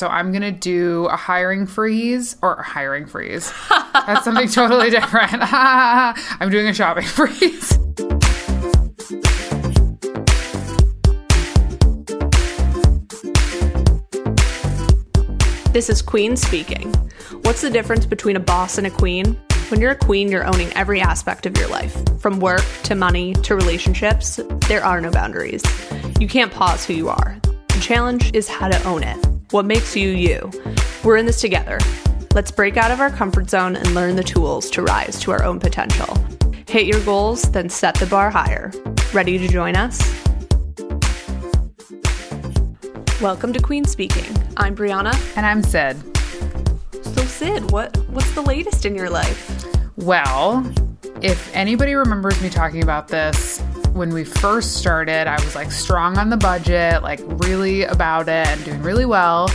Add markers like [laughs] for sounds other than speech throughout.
So I'm going to do a hiring freeze or a hiring freeze. That's something [laughs] totally different. [laughs] I'm doing a shopping [laughs] freeze. This is Queen speaking. What's the difference between a boss and a queen? When you're a queen, you're owning every aspect of your life. From work to money to relationships, there are no boundaries. You can't pause who you are. The challenge is how to own it. What makes you you? We're in this together. Let's break out of our comfort zone and learn the tools to rise to our own potential. Hit your goals, then set the bar higher. Ready to join us? Welcome to Queen Speaking. I'm Brianna. And I'm Sid. So Sid, what what's the latest in your life? Well, if anybody remembers me talking about this when we first started, I was like strong on the budget, like really about it and doing really well.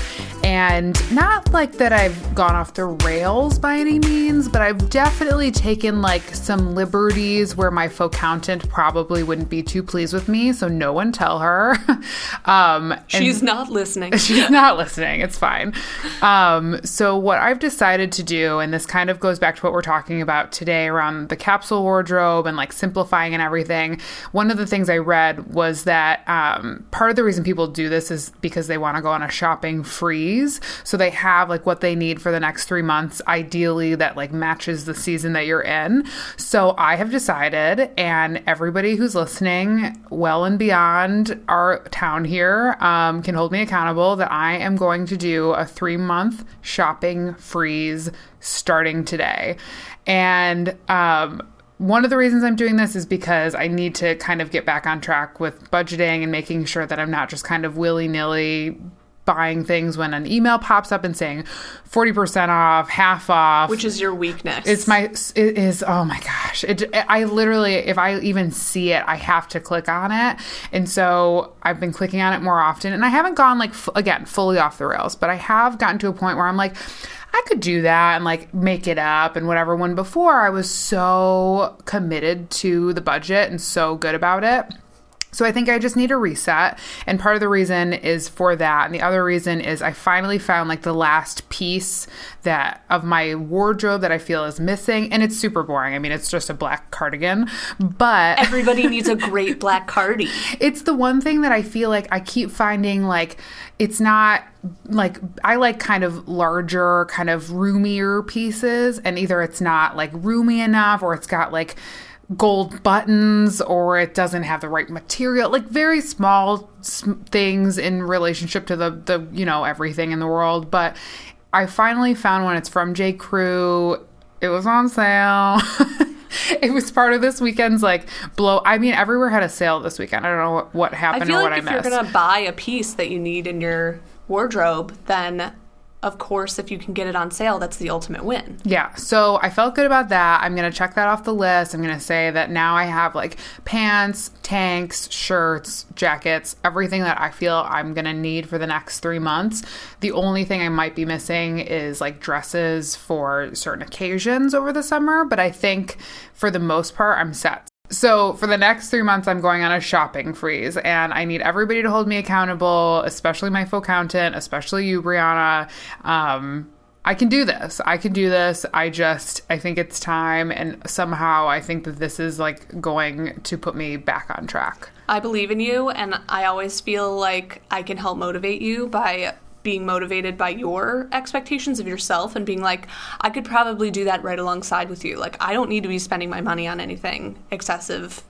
And not like that I've gone off the rails by any means, but I've definitely taken like some liberties where my accountant probably wouldn't be too pleased with me. So no one tell her. [laughs] um, she's not listening. [laughs] She's not listening. It's fine. Um, so what I've decided to do, and this kind of goes back to what we're talking about today around the capsule wardrobe and like simplifying and everything. One of the things I read was that um, part of the reason people do this is because they want to go on a shopping free so they have like what they need for the next three months, ideally that like matches the season that you're in. So I have decided, and everybody who's listening, well and beyond our town here, um, can hold me accountable that I am going to do a three month shopping freeze starting today. And, um, one of the reasons I'm doing this is because I need to kind of get back on track with budgeting and making sure that I'm not just kind of willy nilly buying things when an email pops up and saying 40% off, half off. Which is your weakness. It's my, it is, oh my gosh. It, I literally, if I even see it, I have to click on it. And so I've been clicking on it more often. And I haven't gone like, f- again, fully off the rails, but I have gotten to a point where I'm like, I could do that and like make it up and whatever. When before I was so committed to the budget and so good about it so I think I just need a reset. And part of the reason is for that. And the other reason is I finally found like the last piece that of my wardrobe that I feel is missing. And it's super boring. I mean, it's just a black cardigan, but [laughs] everybody needs a great black cardi. It's the one thing that I feel like I keep finding like it's not like I like kind of larger, kind of roomier pieces. And either it's not like roomy enough or it's got like gold buttons or it doesn't have the right material like very small things in relationship to the the you know everything in the world. But i finally found one. It's from j. Crew. It was on sale. [laughs] It was part of this weekend's like blow i mean everywhere had a sale this weekend. I don't know what, what happened I feel or like what i missed If you're gonna buy a piece that you need in your wardrobe then of course, if you can get it on sale, that's the ultimate win. Yeah. So I felt good about that. I'm going to check that off the list. I'm going to say that now I have like pants, tanks, shirts, jackets, everything that I feel I'm going to need for the next three months. The only thing I might be missing is like dresses for certain occasions over the summer. But I think for the most part, I'm set. So, for the next three months, I'm going on a shopping freeze, and I need everybody to hold me accountable, especially my full accountant, especially you, Brianna. Um, I can do this. I can do this. I just, I think it's time, and somehow I think that this is like going to put me back on track. I believe in you, and I always feel like I can help motivate you by being motivated by your expectations of yourself and being like, I could probably do that right alongside with you. Like, I don't need to be spending my money on anything excessive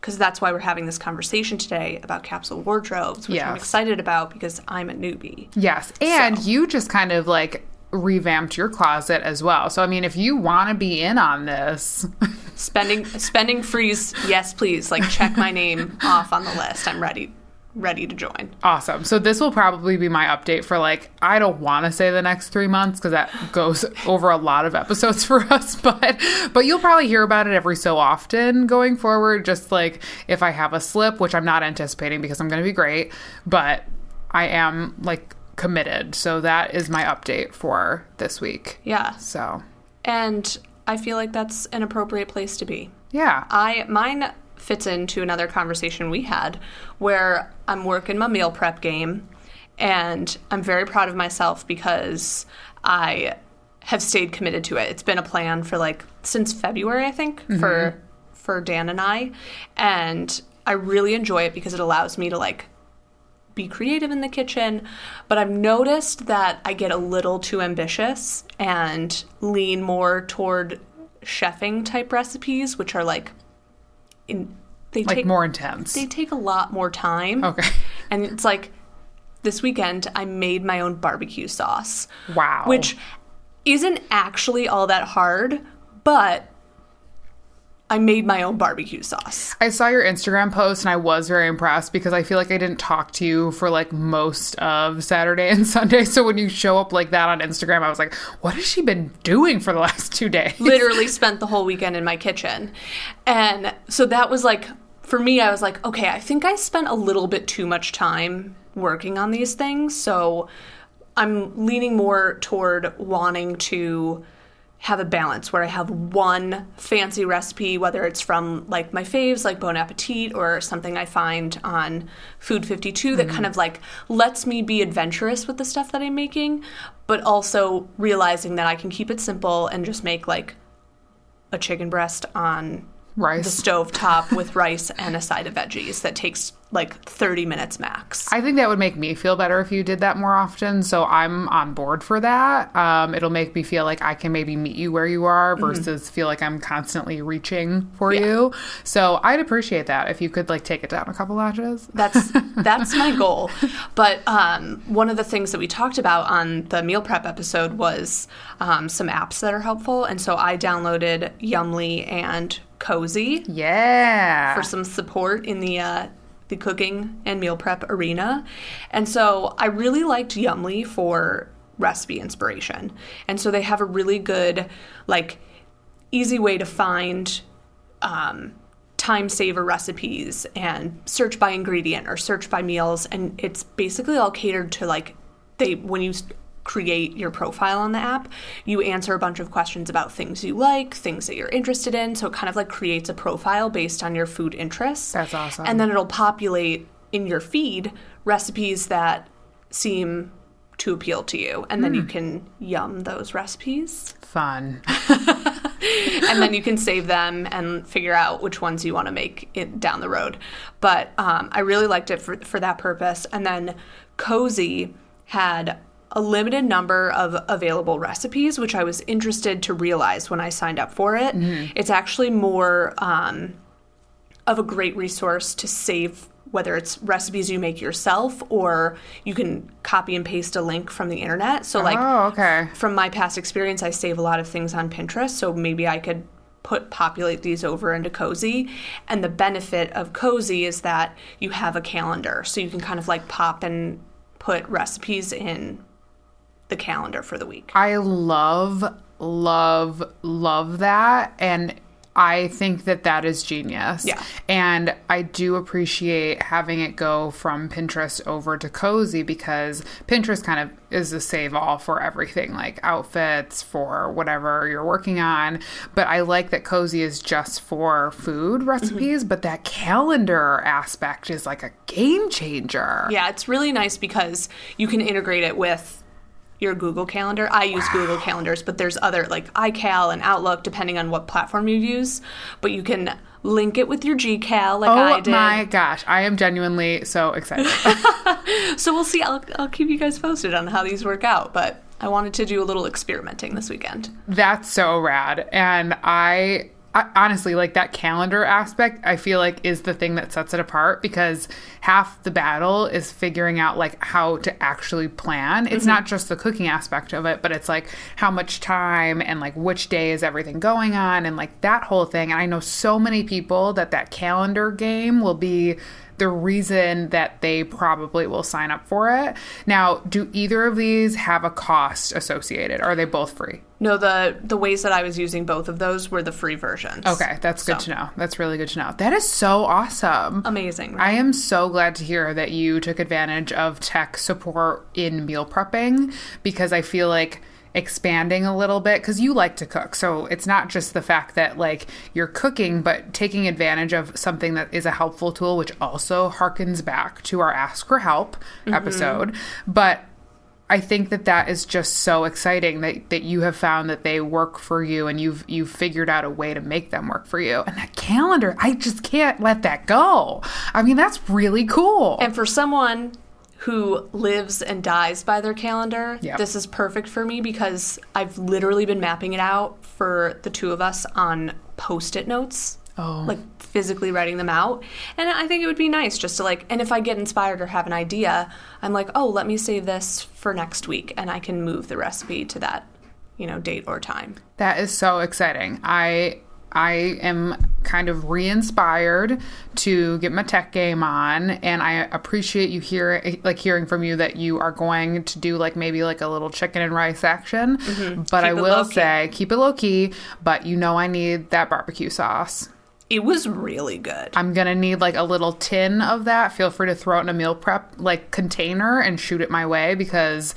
because that's why we're having this conversation today about capsule wardrobes, which yes. I'm excited about because I'm a newbie. Yes. And so. you just kind of like revamped your closet as well. So I mean, if you want to be in on this, [laughs] spending spending freeze, yes, please. Like check my name off on the list. I'm ready ready to join. Awesome. So this will probably be my update for like I don't want to say the next 3 months cuz that goes [laughs] over a lot of episodes for us, [laughs] but but you'll probably hear about it every so often going forward just like if I have a slip, which I'm not anticipating because I'm going to be great, but I am like committed. So that is my update for this week. Yeah. So and I feel like that's an appropriate place to be. Yeah. I mine fits into another conversation we had where I'm working my meal prep game and I'm very proud of myself because I have stayed committed to it. It's been a plan for like since February, I think, mm-hmm. for for Dan and I, and I really enjoy it because it allows me to like be creative in the kitchen, but I've noticed that I get a little too ambitious and lean more toward chefing type recipes, which are like in they Like take more intense. they take a lot more time. Okay. [laughs] And it's like this weekend I made my own barbecue sauce. Wow. Which isn't actually all that hard, but I made my own barbecue sauce. I saw your Instagram post and I was very impressed because I feel like I didn't talk to you for like most of Saturday and [laughs] Sunday. So when you show up like that on Instagram, I was like, what has she been doing for the [laughs] last two days? literally spent the whole weekend in my kitchen. And so that was like, for me, I was like, okay, I think I spent a little bit too much time working on these things. So I'm leaning more toward wanting to have a balance where I have one fancy recipe, whether it's from like my faves, like Bon Appetit, or something I find on Food52 that mm-hmm. kind of like lets me be adventurous with the stuff that I'm making, but also realizing that I can keep it simple and just make like a chicken breast on Rice. the stove top with rice and a side of veggies that takes like 30 minutes max. I think that would make me feel better if you did that more often. So I'm on board for that. Um, it'll make me feel like I can maybe meet you where you are versus feel like I'm constantly reaching for you. So I'd appreciate that if you could like take it down a couple notches. That's [laughs] that's my goal. But um, one of the things that we talked about on the meal prep episode was um, some apps that are helpful, and so I downloaded Yummly and Cozi Yeah. for some support in the uh, the cooking and meal prep arena. And so I really liked Yummly for recipe inspiration. And so they have a really good, like, easy way to find um, time saver recipes and search by ingredient or search by meals. And it's basically all catered to like they when you create your profile on the app, you answer a bunch of questions about things you like, things that you're interested in. So it kind of like creates a profile based on your food interests. That's awesome. And then it'll populate in your feed recipes that seem to appeal to you. And then you can yum those recipes Fun. [laughs] and then you can save them and figure out which ones you want to make it down the road. But um, I really liked it for for that purpose. And then Cozi had a limited number of available recipes, which I was interested to realize when I signed up for it. It's actually more um, of a great resource to save whether it's recipes you make yourself or you can copy and paste a link from the internet. So like oh, okay. from my past experience, I save a lot of things on Pinterest, so maybe I could put populate these over into Cozi. And the benefit of Cozi is that you have a calendar, so you can kind of like pop and put recipes in the calendar for the week. I love, love, love that. And I think that that is genius. Yeah. And I do appreciate having it go from Pinterest over to Cozi because Pinterest kind of is a save all for everything, like outfits, for whatever you're working on. But I like that Cozi is just for food mm-hmm. recipes, but that calendar aspect is like a game changer. Yeah, it's really nice because you can integrate it with your Google Calendar. I use Google Calendars, but there's other like iCal and Outlook depending on what platform you use. But you can link it with your GCal like oh I did. Oh my gosh, I am genuinely so excited. [laughs] So we'll see. I'll, I'll keep you guys posted on how these work out. But I wanted to do a little experimenting this weekend. That's so rad. And I, I honestly like that calendar aspect, I feel like is the thing that sets it apart because half the battle is figuring out like how to actually plan. It's mm-hmm. not just the cooking aspect of it, but it's like how much time and like which day is everything going on and like that whole thing. And I know so many people that that calendar game will be the reason that they probably will sign up for it. Now, do either of these have a cost associated? Are they both free? No, the the ways that I was using both of those were the free versions. Okay, that's good to know. That's really good to know. That is so awesome. Amazing. Right? I am so glad to hear that you took advantage of tech support in meal prepping because I feel like expanding a little bit because you like to cook. So it's not just the fact that like you're cooking, but taking advantage of something that is a helpful tool, which also harkens back to our Ask for Help mm-hmm. episode. But I think that that is just so exciting that, that you have found that they work for you and you've you've figured out a way to make them work for you. And that calendar, I just can't let that go. I mean, that's really cool. And for someone who lives and dies by their calendar, Yeah. this is perfect for me because I've literally been mapping it out for the two of us on post it notes. Oh. Like physically writing them out. And I think it would be nice just to like, and if I get inspired or have an idea, I'm like, oh, let me save this for next week and I can move the recipe to that, you know, date or time. That is so exciting. I I am kind of re-inspired to get my tech game on and I appreciate you hear like hearing from you that you are going to do like maybe like a little chicken and rice action. Mm-hmm. But I Keep it will say keep it low key, but you know I need that barbecue sauce. It was really good. I'm gonna need like a little tin of that. Feel free to throw it in a meal prep like container and shoot it my way because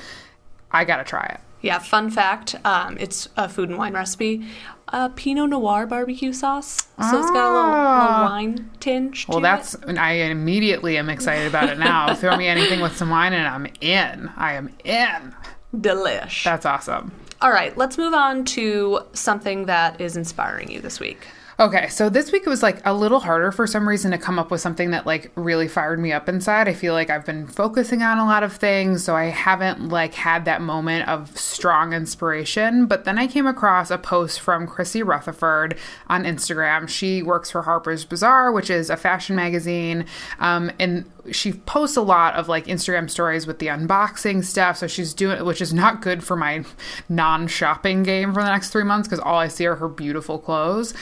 I gotta try it. Yeah, fun fact um, it's a food and wine recipe. Uh, Pinot Noir barbecue sauce. So it's got a little, little wine tinge. Ah. Well, that's it. I immediately am excited about it now. [laughs] Throw me anything with some wine and I'm in. I am in. delish. That's awesome. All right, let's move on to something that is inspiring you this week. Okay, so this week it was like a little harder for some reason to come up with something that like really fired me up inside. I feel like I've been focusing on a lot of things, so I haven't like had that moment of strong inspiration. But then I came across a post from Chrissy Rutherford on Instagram. She works for Harper's Bazaar, which is a fashion magazine, um, and she posts a lot of like Instagram stories with the unboxing stuff. So she's doing, which is not good for my non-shopping game for the next three months because all I see are her beautiful clothes.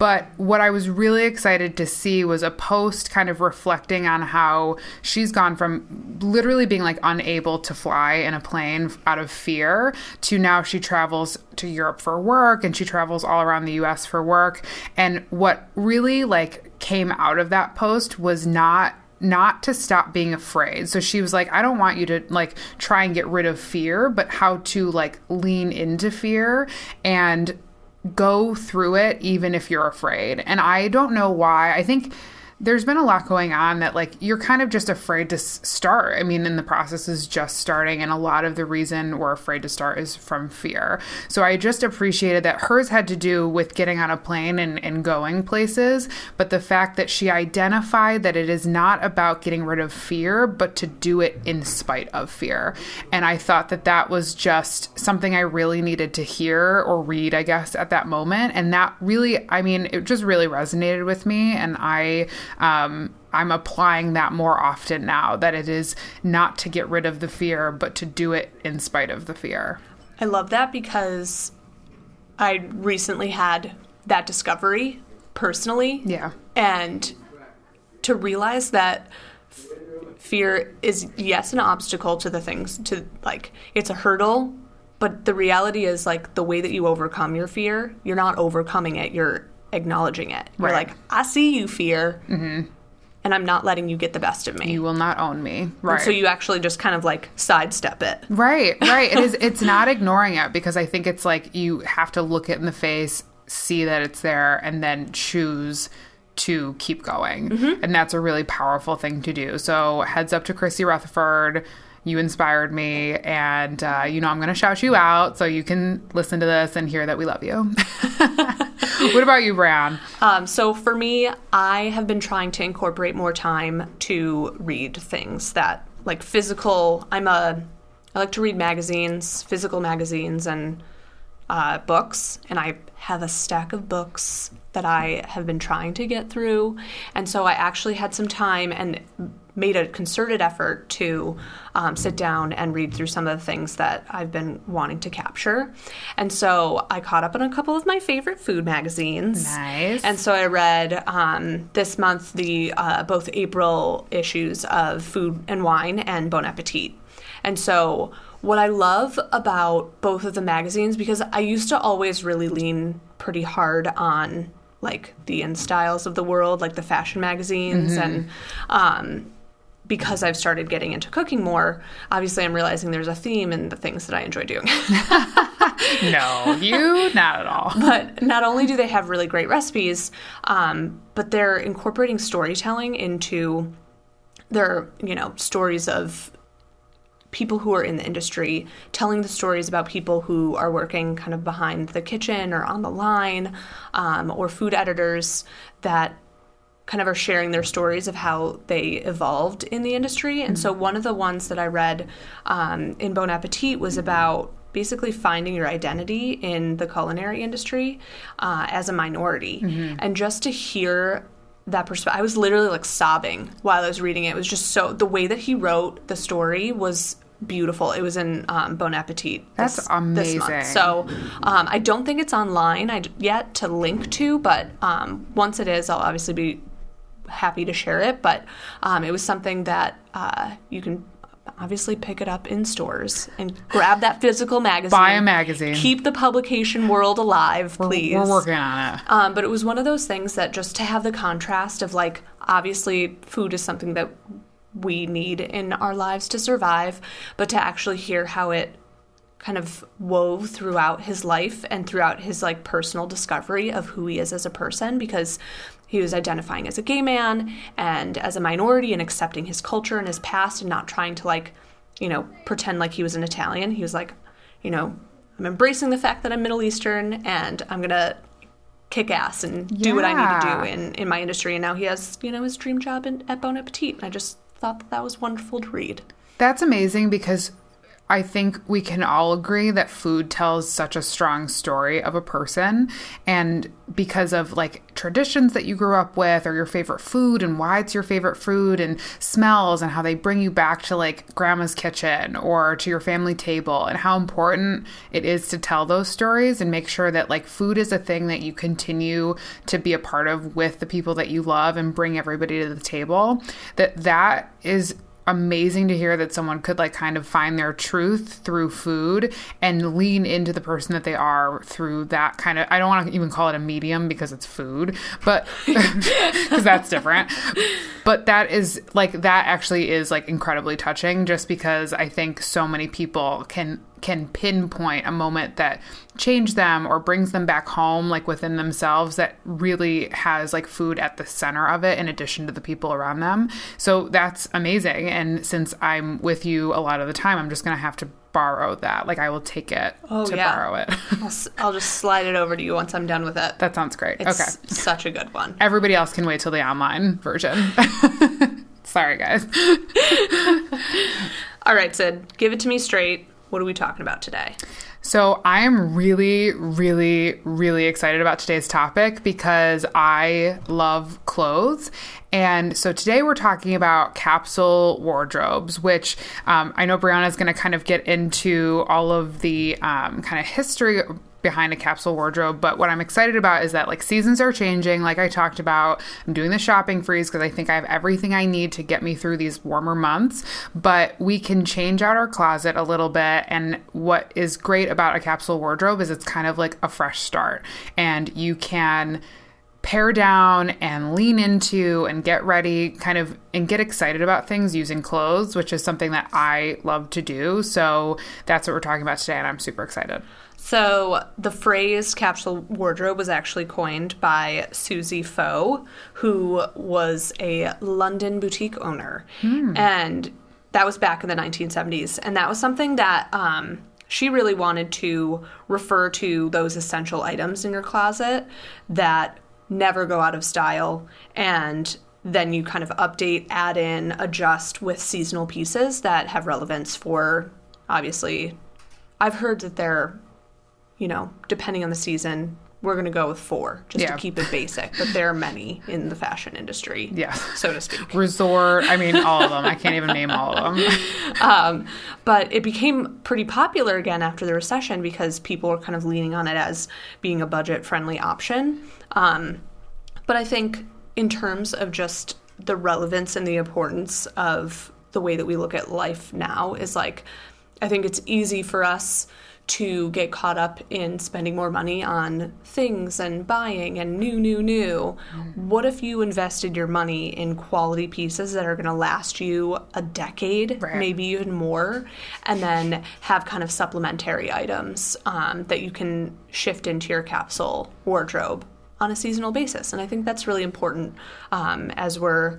But what I was really excited to see was a post kind of reflecting on how she's gone from literally being like unable to fly in a plane out of fear to now she travels to Europe for work and she travels all around the US for work. And what really like came out of that post was not not to stop being afraid. So she was like, I don't want you to like try and get rid of fear, but how to like lean into fear and go through it even if you're afraid. And I don't know why. I think there's been a lot going on that like you're kind of just afraid to start. I mean, and the process is just starting and a lot of the reason we're afraid to start is from fear. So I just appreciated that hers had to do with getting on a plane and, and going places, but the fact that she identified that it is not about getting rid of fear, but to do it in spite of fear. And I thought that that was just something I really needed to hear or read, I guess, at that moment. And that really, I mean, it just really resonated with me. And I, um, I'm applying that more often now that it is not to get rid of the fear, but to do it in spite of the fear. I love that because I recently had that discovery personally. Yeah. And to realize that f- fear is, yes, an obstacle to the things, to like, it's a hurdle, but the reality is, like, the way that you overcome your fear, you're not overcoming it, you're acknowledging it. You're like, I see you, fear, mm-hmm. and I'm not letting you get the best of me. You will not own me. Right. So you actually just kind of like sidestep it. Right, right. It is [laughs] it's not ignoring it because I think it's like you have to look it in the face, see that it's there, and then choose to keep going. Mm-hmm. And that's a really powerful thing to do. So heads up to Chrissy Rutherford. You inspired me, and uh, you know I'm going to shout you out so you can listen to this and hear that we love you. [laughs] what about you, Brown? Um, so for me, I have been trying to incorporate more time to read things that like physical. I'm a I like to read magazines, physical magazines, and uh, books, and I have a stack of books that I have been trying to get through. And so I actually had some time and made a concerted effort to um, sit down and read through some of the things that I've been wanting to capture. And so I caught up on a couple of my favorite food magazines. Nice. And so I read um, this month the uh, both April issues of Food and Wine and Bon Appetit. And so what I love about both of the magazines because I used to always really lean pretty hard on like the in styles of the world, like the fashion magazines and um because I've started getting into cooking more, obviously I'm realizing there's a theme in the things that I enjoy doing. [laughs] no, you not at all. [laughs] But not only do they have really great recipes, um, but they're incorporating storytelling into their, you know, stories of people who are in the industry, telling the stories about people who are working kind of behind the kitchen or on the line, um, or food editors that kind of are sharing their stories of how they evolved in the industry. And so one of the ones that I read um, in Bon Appetit was about basically finding your identity in the culinary industry uh, as a minority. And just to hear that perspective, I was literally like sobbing while I was reading it. It was just so, the way that he wrote the story was beautiful. It was in um, Bon Appetit. That's This amazing. month. So um, I don't think it's online yet to link to, but um, once it is, I'll obviously be happy to share it. But um, it was something that uh, you can obviously pick it up in stores and grab that physical magazine. Buy a magazine. Keep the publication world alive, please. We're working on it. Um, but it was one of those things that just to have the contrast of like, obviously, food is something that we need in our lives to survive, but to actually hear how it kind of wove throughout his life and throughout his like personal discovery of who he is as a person because he was identifying as a gay man and as a minority and accepting his culture and his past and not trying to like you know pretend like he was an Italian. He was like you know I'm embracing the fact that I'm Middle Eastern and I'm going to kick ass and do what I need to do in in my industry. And now he has you know his dream job in, at Bon Appetit. And I just thought that that was wonderful to read. That's amazing because I think we can all agree that food tells such a strong story of a person. And because of like traditions that you grew up with, or your favorite food, and why it's your favorite food, and smells, and how they bring you back to like grandma's kitchen or to your family table, and how important it is to tell those stories and make sure that like food is a thing that you continue to be a part of with the people that you love and bring everybody to the table. That that is amazing to hear that someone could like kind of find their truth through food and lean into the person that they are through that kind of I don't want to even call it a medium because it's food but [laughs] because that's different. But that is like that actually is like incredibly touching just because I think so many people can can pinpoint a moment that changed them or brings them back home like within themselves that really has like food at the center of it in addition to the people around them. So that's amazing. And since i'm with you a lot of the time i'm just gonna have to borrow that. Like i will take it Oh, to yeah. borrow it. I'll, I'll just slide it over to you once I'm done with it. That sounds great. It's okay. such a good one. Everybody else can wait till the online version. [laughs] Sorry guys. [laughs] All right Sid give it to me straight what are we talking about today So, I am really, really, really excited about today's topic because I love clothes. And so today we're talking about capsule wardrobes, which um, I know Brianna is going to kind of get into all of the um, kind of history behind a capsule wardrobe. But what I'm excited about is that like seasons are changing. Like I talked about, I'm doing the shopping freeze because I think I have everything I need to get me through these warmer months. But we can change out our closet a little bit. And what is great about a capsule wardrobe is it's kind of like a fresh start. And you can pare down and lean into and get ready kind of and get excited about things using clothes which is something that i love to do so that's what we're talking about today and i'm super excited So the phrase capsule wardrobe was actually coined by Susie Faux, who was a London boutique owner, and that was back in the 1970s. And that was something that um, she really wanted to refer to those essential items in your closet that never go out of style. And then you kind of update, add in, adjust with seasonal pieces that have relevance for obviously I've heard that they're, you know, depending on the season, we're going to go with four just Yeah. to keep it basic. But there are many in the fashion industry, Yeah. so to speak. resort i mean all of them i can't even name all of them [laughs] Um, but it became pretty popular again after the recession because people were kind of leaning on it as being a budget friendly option. Um, but I think, in terms of just the relevance and the importance of the way that we look at life now, is like I think it's easy for us to get caught up in spending more money on things and buying and new, new, new. What if you invested your money in quality pieces that are going to last you a decade, Right. maybe even more, and then have kind of supplementary items um, that you can shift into your capsule wardrobe on a seasonal basis? And I think that's really important um, as we're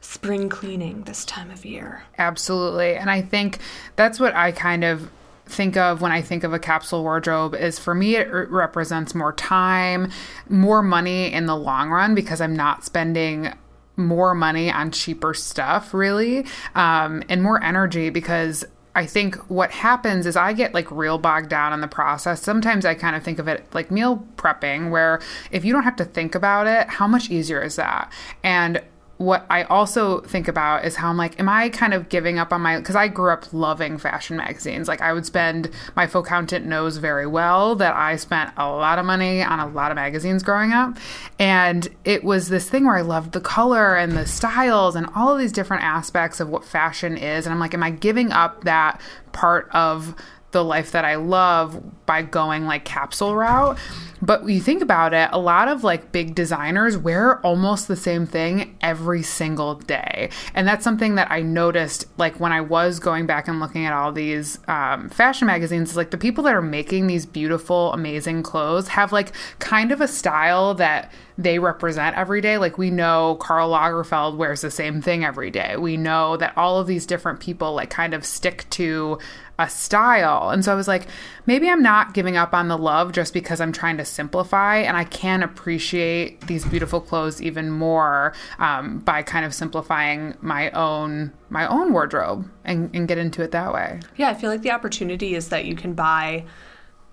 spring cleaning this time of year. Absolutely. And I think that's what I kind of think of when I think of a capsule wardrobe is for me it re- represents more time, more money in the long run because I'm not spending more money on cheaper stuff really um, and more energy because I think what happens is I get like real bogged down in the process. Sometimes I kind of think of it like meal prepping, where if you don't have to think about it, how much easier is that? And what I also think about is how I'm like, am I kind of giving up on my, because I grew up loving fashion magazines. Like I would spend, my faux accountant knows very well that I spent a lot of money on a lot of magazines growing up. And it was this thing where I loved the color and the styles and all of these different aspects of what fashion is. And I'm like, am I giving up that part of the life that I love by going like capsule route. But you think about it, a lot of like big designers wear almost the same thing every single day. And that's something that I noticed like when I was going back and looking at all these um, fashion magazines, like the people that are making these beautiful, amazing clothes have like kind of a style that they represent every day. Like we know Karl Lagerfeld wears the same thing every day. We know that all of these different people like kind of stick to a style. And so I was like, maybe I'm not giving up on the love just because I'm trying to simplify and I can appreciate these beautiful clothes even more um, by kind of simplifying my own my own wardrobe and, and get into it that way. Yeah, I feel like the opportunity is that you can buy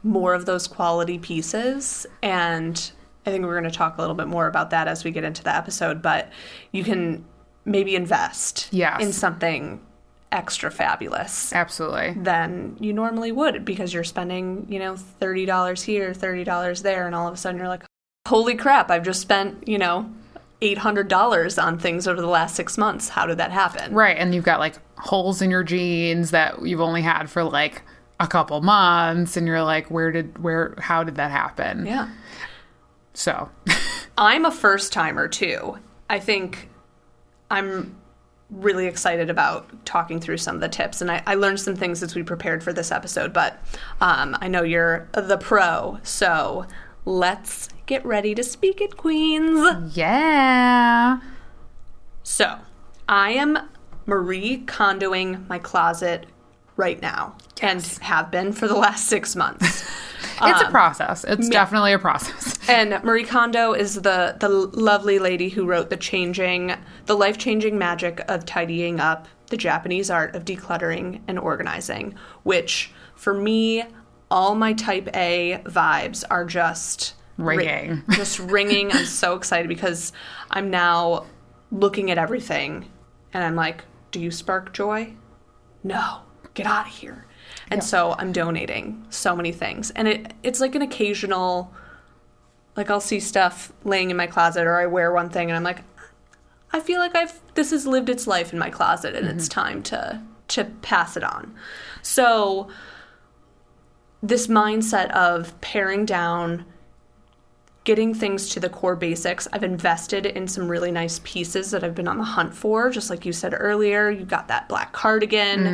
more of those quality pieces and I think we're going to talk a little bit more about that as we get into the episode, but you can maybe invest Yes. in something extra fabulous Absolutely. than you normally would because you're spending, you know, $30 here, $30 there and all of a sudden you're like, "Holy crap, I've just spent, you know, $800 on things over the last 6 months. How did that happen?" Right. And you've got like holes in your jeans that you've only had for like a couple months and you're like, where did where how did that happen? Yeah. So [laughs] I'm a first timer too. I think I'm really excited about talking through some of the tips, and I, I learned some things as we prepared for this episode. But um, I know you're the pro, so let's get ready to speak it, queens. yeah. So I am Marie Kondoing my closet right now, and have been for the last six months. [laughs] It's a um, process. It's definitely a process. [laughs] And Marie Kondo is the the lovely lady who wrote the changing, the life changing magic of tidying up, the Japanese art of decluttering and organizing. Which for me, all my Type A vibes are just ri- Ringing. [laughs] just ringing. I'm so excited because I'm now looking at everything, and I'm like, "Do you spark joy? No, get out of here." And so I'm donating so many things. And it it's like an occasional like I'll see stuff laying in my closet or I wear one thing and I'm like I feel like I've this has lived its life in my closet and it's mm-hmm. time to to pass it on. So this mindset of paring down getting things to the core basics. I've invested in some really nice pieces that I've been on the hunt for. Just like you said earlier, you got that black cardigan,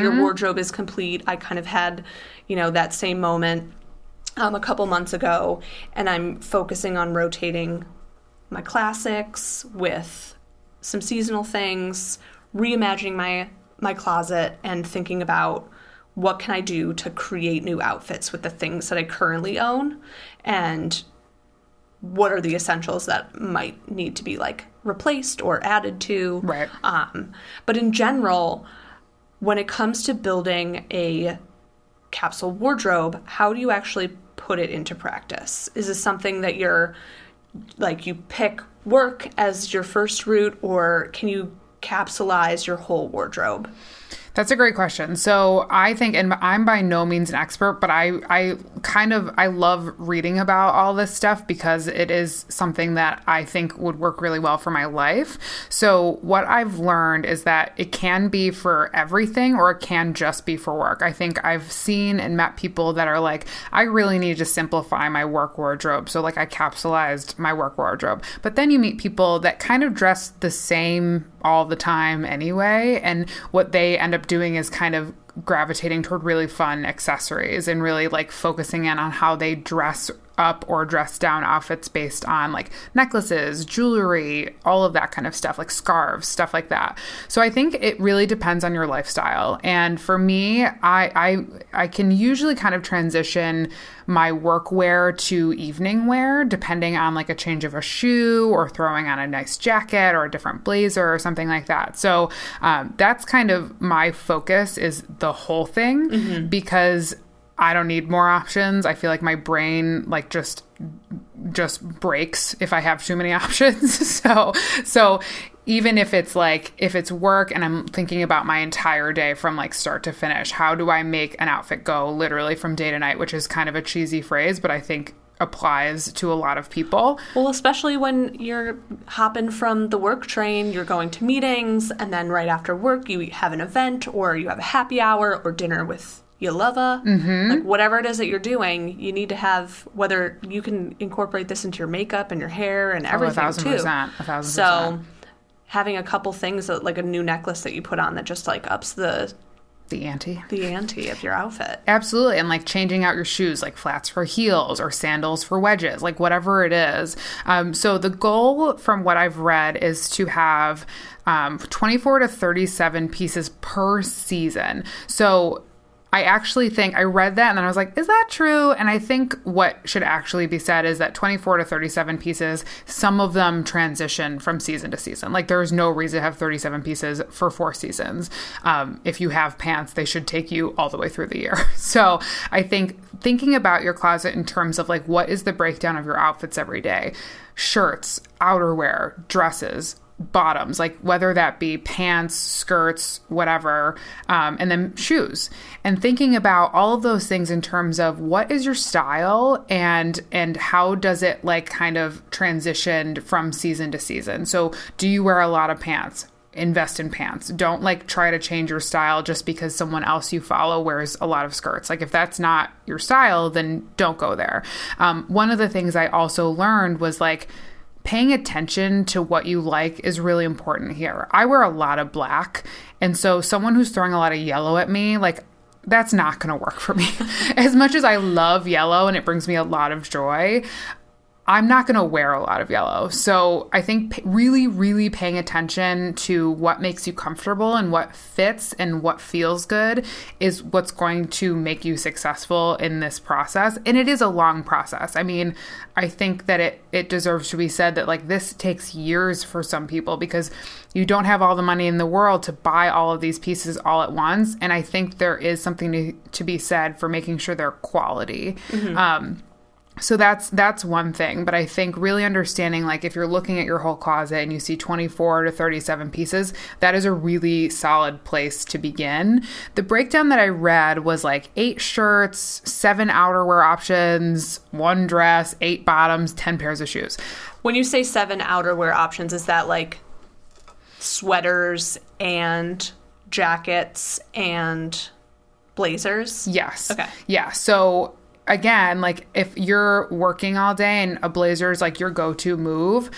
your wardrobe is complete. I kind of had, you know, that same moment um, a couple months ago, and I'm focusing on rotating my classics with some seasonal things, reimagining my my closet and thinking about what can I do to create new outfits with the things that I currently own and what are the essentials that might need to be like replaced or added to. Right. Um, but in general, when it comes to building a capsule wardrobe, how do you actually put it into practice? Is this something that you're like you pick work as your first route, or can you capsulize your whole wardrobe? That's a great question. So I think, and I'm by no means an expert, but I, I kind of, I love reading about all this stuff because it is something that I think would work really well for my life. So what I've learned is that it can be for everything or it can just be for work. I think I've seen and met people that are like, I really need to simplify my work wardrobe. So like I capsulized my work wardrobe. But then you meet people that kind of dress the same all the time anyway. And what they end up doing is kind of gravitating toward really fun accessories and really like focusing in on how they dress up or dress down outfits based on like necklaces, jewelry, all of that kind of stuff, like scarves, stuff like that. So I think it really depends on your lifestyle. And for me, I I I can usually kind of transition my work wear to evening wear depending on like a change of a shoe or throwing on a nice jacket or a different blazer or something like that. So um, that's kind of my focus is the whole thing mm-hmm. because I don't need more options. I feel like my brain like just just breaks if I have too many [laughs] options. so so even if it's like if it's work and I'm thinking about my entire day from like start to finish, how do I make an outfit go literally from day to night, which is kind of a cheesy phrase, but I think applies to a lot of people. Well, especially when you're hopping from the work train, you're going to meetings, and then right after work, you have an event or you have a happy hour or dinner with you love mm-hmm. like whatever it is that you're doing, you need to have whether you can incorporate this into your makeup and your hair and everything oh, a thousand too. Percent, a thousand so percent. having a couple things that, like a new necklace that you put on that just like ups the the ante the ante of your outfit absolutely and like changing out your shoes like flats for heels or sandals for wedges like whatever it is um, so the goal from what i've read is to have um, 24 to 37 pieces per season so I actually think I read that and then I was like, is that true? And I think what should actually be said is that 24 to 37 pieces, some of them transition from season to season. Like there's no reason to have 37 pieces for four seasons. Um, if you have pants, they should take you all the way through the year. [laughs] So I think thinking about your closet in terms of like what is the breakdown of your outfits every day shirts, outerwear, dresses, bottoms, like whether that be pants, skirts, whatever, um, and then shoes. And thinking about all of those things in terms of what is your style and and how does it like kind of transitioned from season to season. So do you wear a lot of pants? invest in pants. Don't like try to change your style just because someone else you follow wears a lot of skirts. Like if that's not your style, then don't go there. Um, one of the things I also learned was like paying attention to what you like is really important here. I wear a lot of black, and so someone who's throwing a lot of yellow at me, like that's not going to work for me. [laughs] as much as I love yellow and it brings me a lot of joy, I'm not going to wear a lot of yellow. So I think p- really, really paying attention to what makes you comfortable and what fits and what feels good is what's going to make you successful in this process. And it is a long process. I mean, I think that it, it deserves to be said that like this takes years for some people because you don't have all the money in the world to buy all of these pieces all at once. And I think there is something to, to be said for making sure they're quality. Mm-hmm. Um, so that's that's one thing but i think really understanding like if you're looking at your whole closet and you see 24 to 37 pieces that is a really solid place to begin. The breakdown that i read was like eight shirts seven outerwear options one dress eight bottoms 10 pairs of shoes. When you say seven outerwear options is that like sweaters and jackets and blazers? Yes. Okay. Yeah so again, like if you're working all day and a blazer is like your go to move,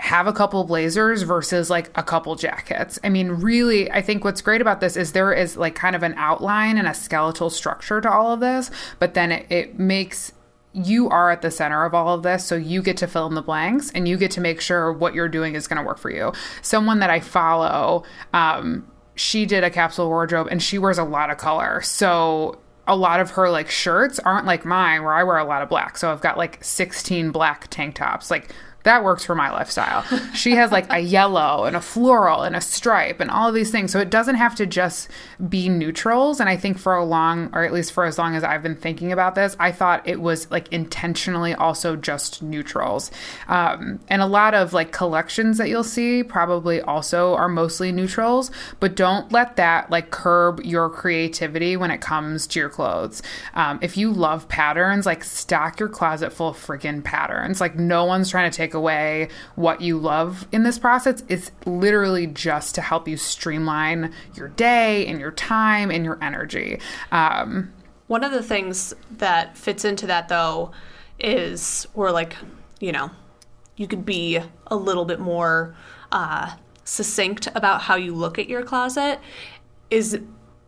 have a couple blazers versus like a couple jackets. I mean, really, I think what's great about this is there is like kind of an outline and a skeletal structure to all of this, but then it, it makes you are at the center of all of this. So you get to fill in the blanks and you get to make sure what you're doing is going to work for you. Someone that I follow, um, she did a capsule wardrobe and she wears a lot of color. So a lot of her like shirts aren't like mine where I wear a lot of black. So I've got like 16 black tank tops, like that works for my lifestyle. She has like a yellow and a floral and a stripe and all of these things. So it doesn't have to just be neutrals. And I think for a long, or at least for as long as I've been thinking about this, I thought it was like intentionally also just neutrals. Um, and a lot of like collections that you'll see probably also are mostly neutrals, but don't let that like curb your creativity when it comes to your clothes. Um, if you love patterns, like stock your closet full of freaking patterns. Like no one's trying to take away what you love in this process. It's literally just to help you streamline your day and your time and your energy. Um, One of the things that fits into that, though, is we're like, you know, you could be a little bit more uh, succinct about how you look at your closet, is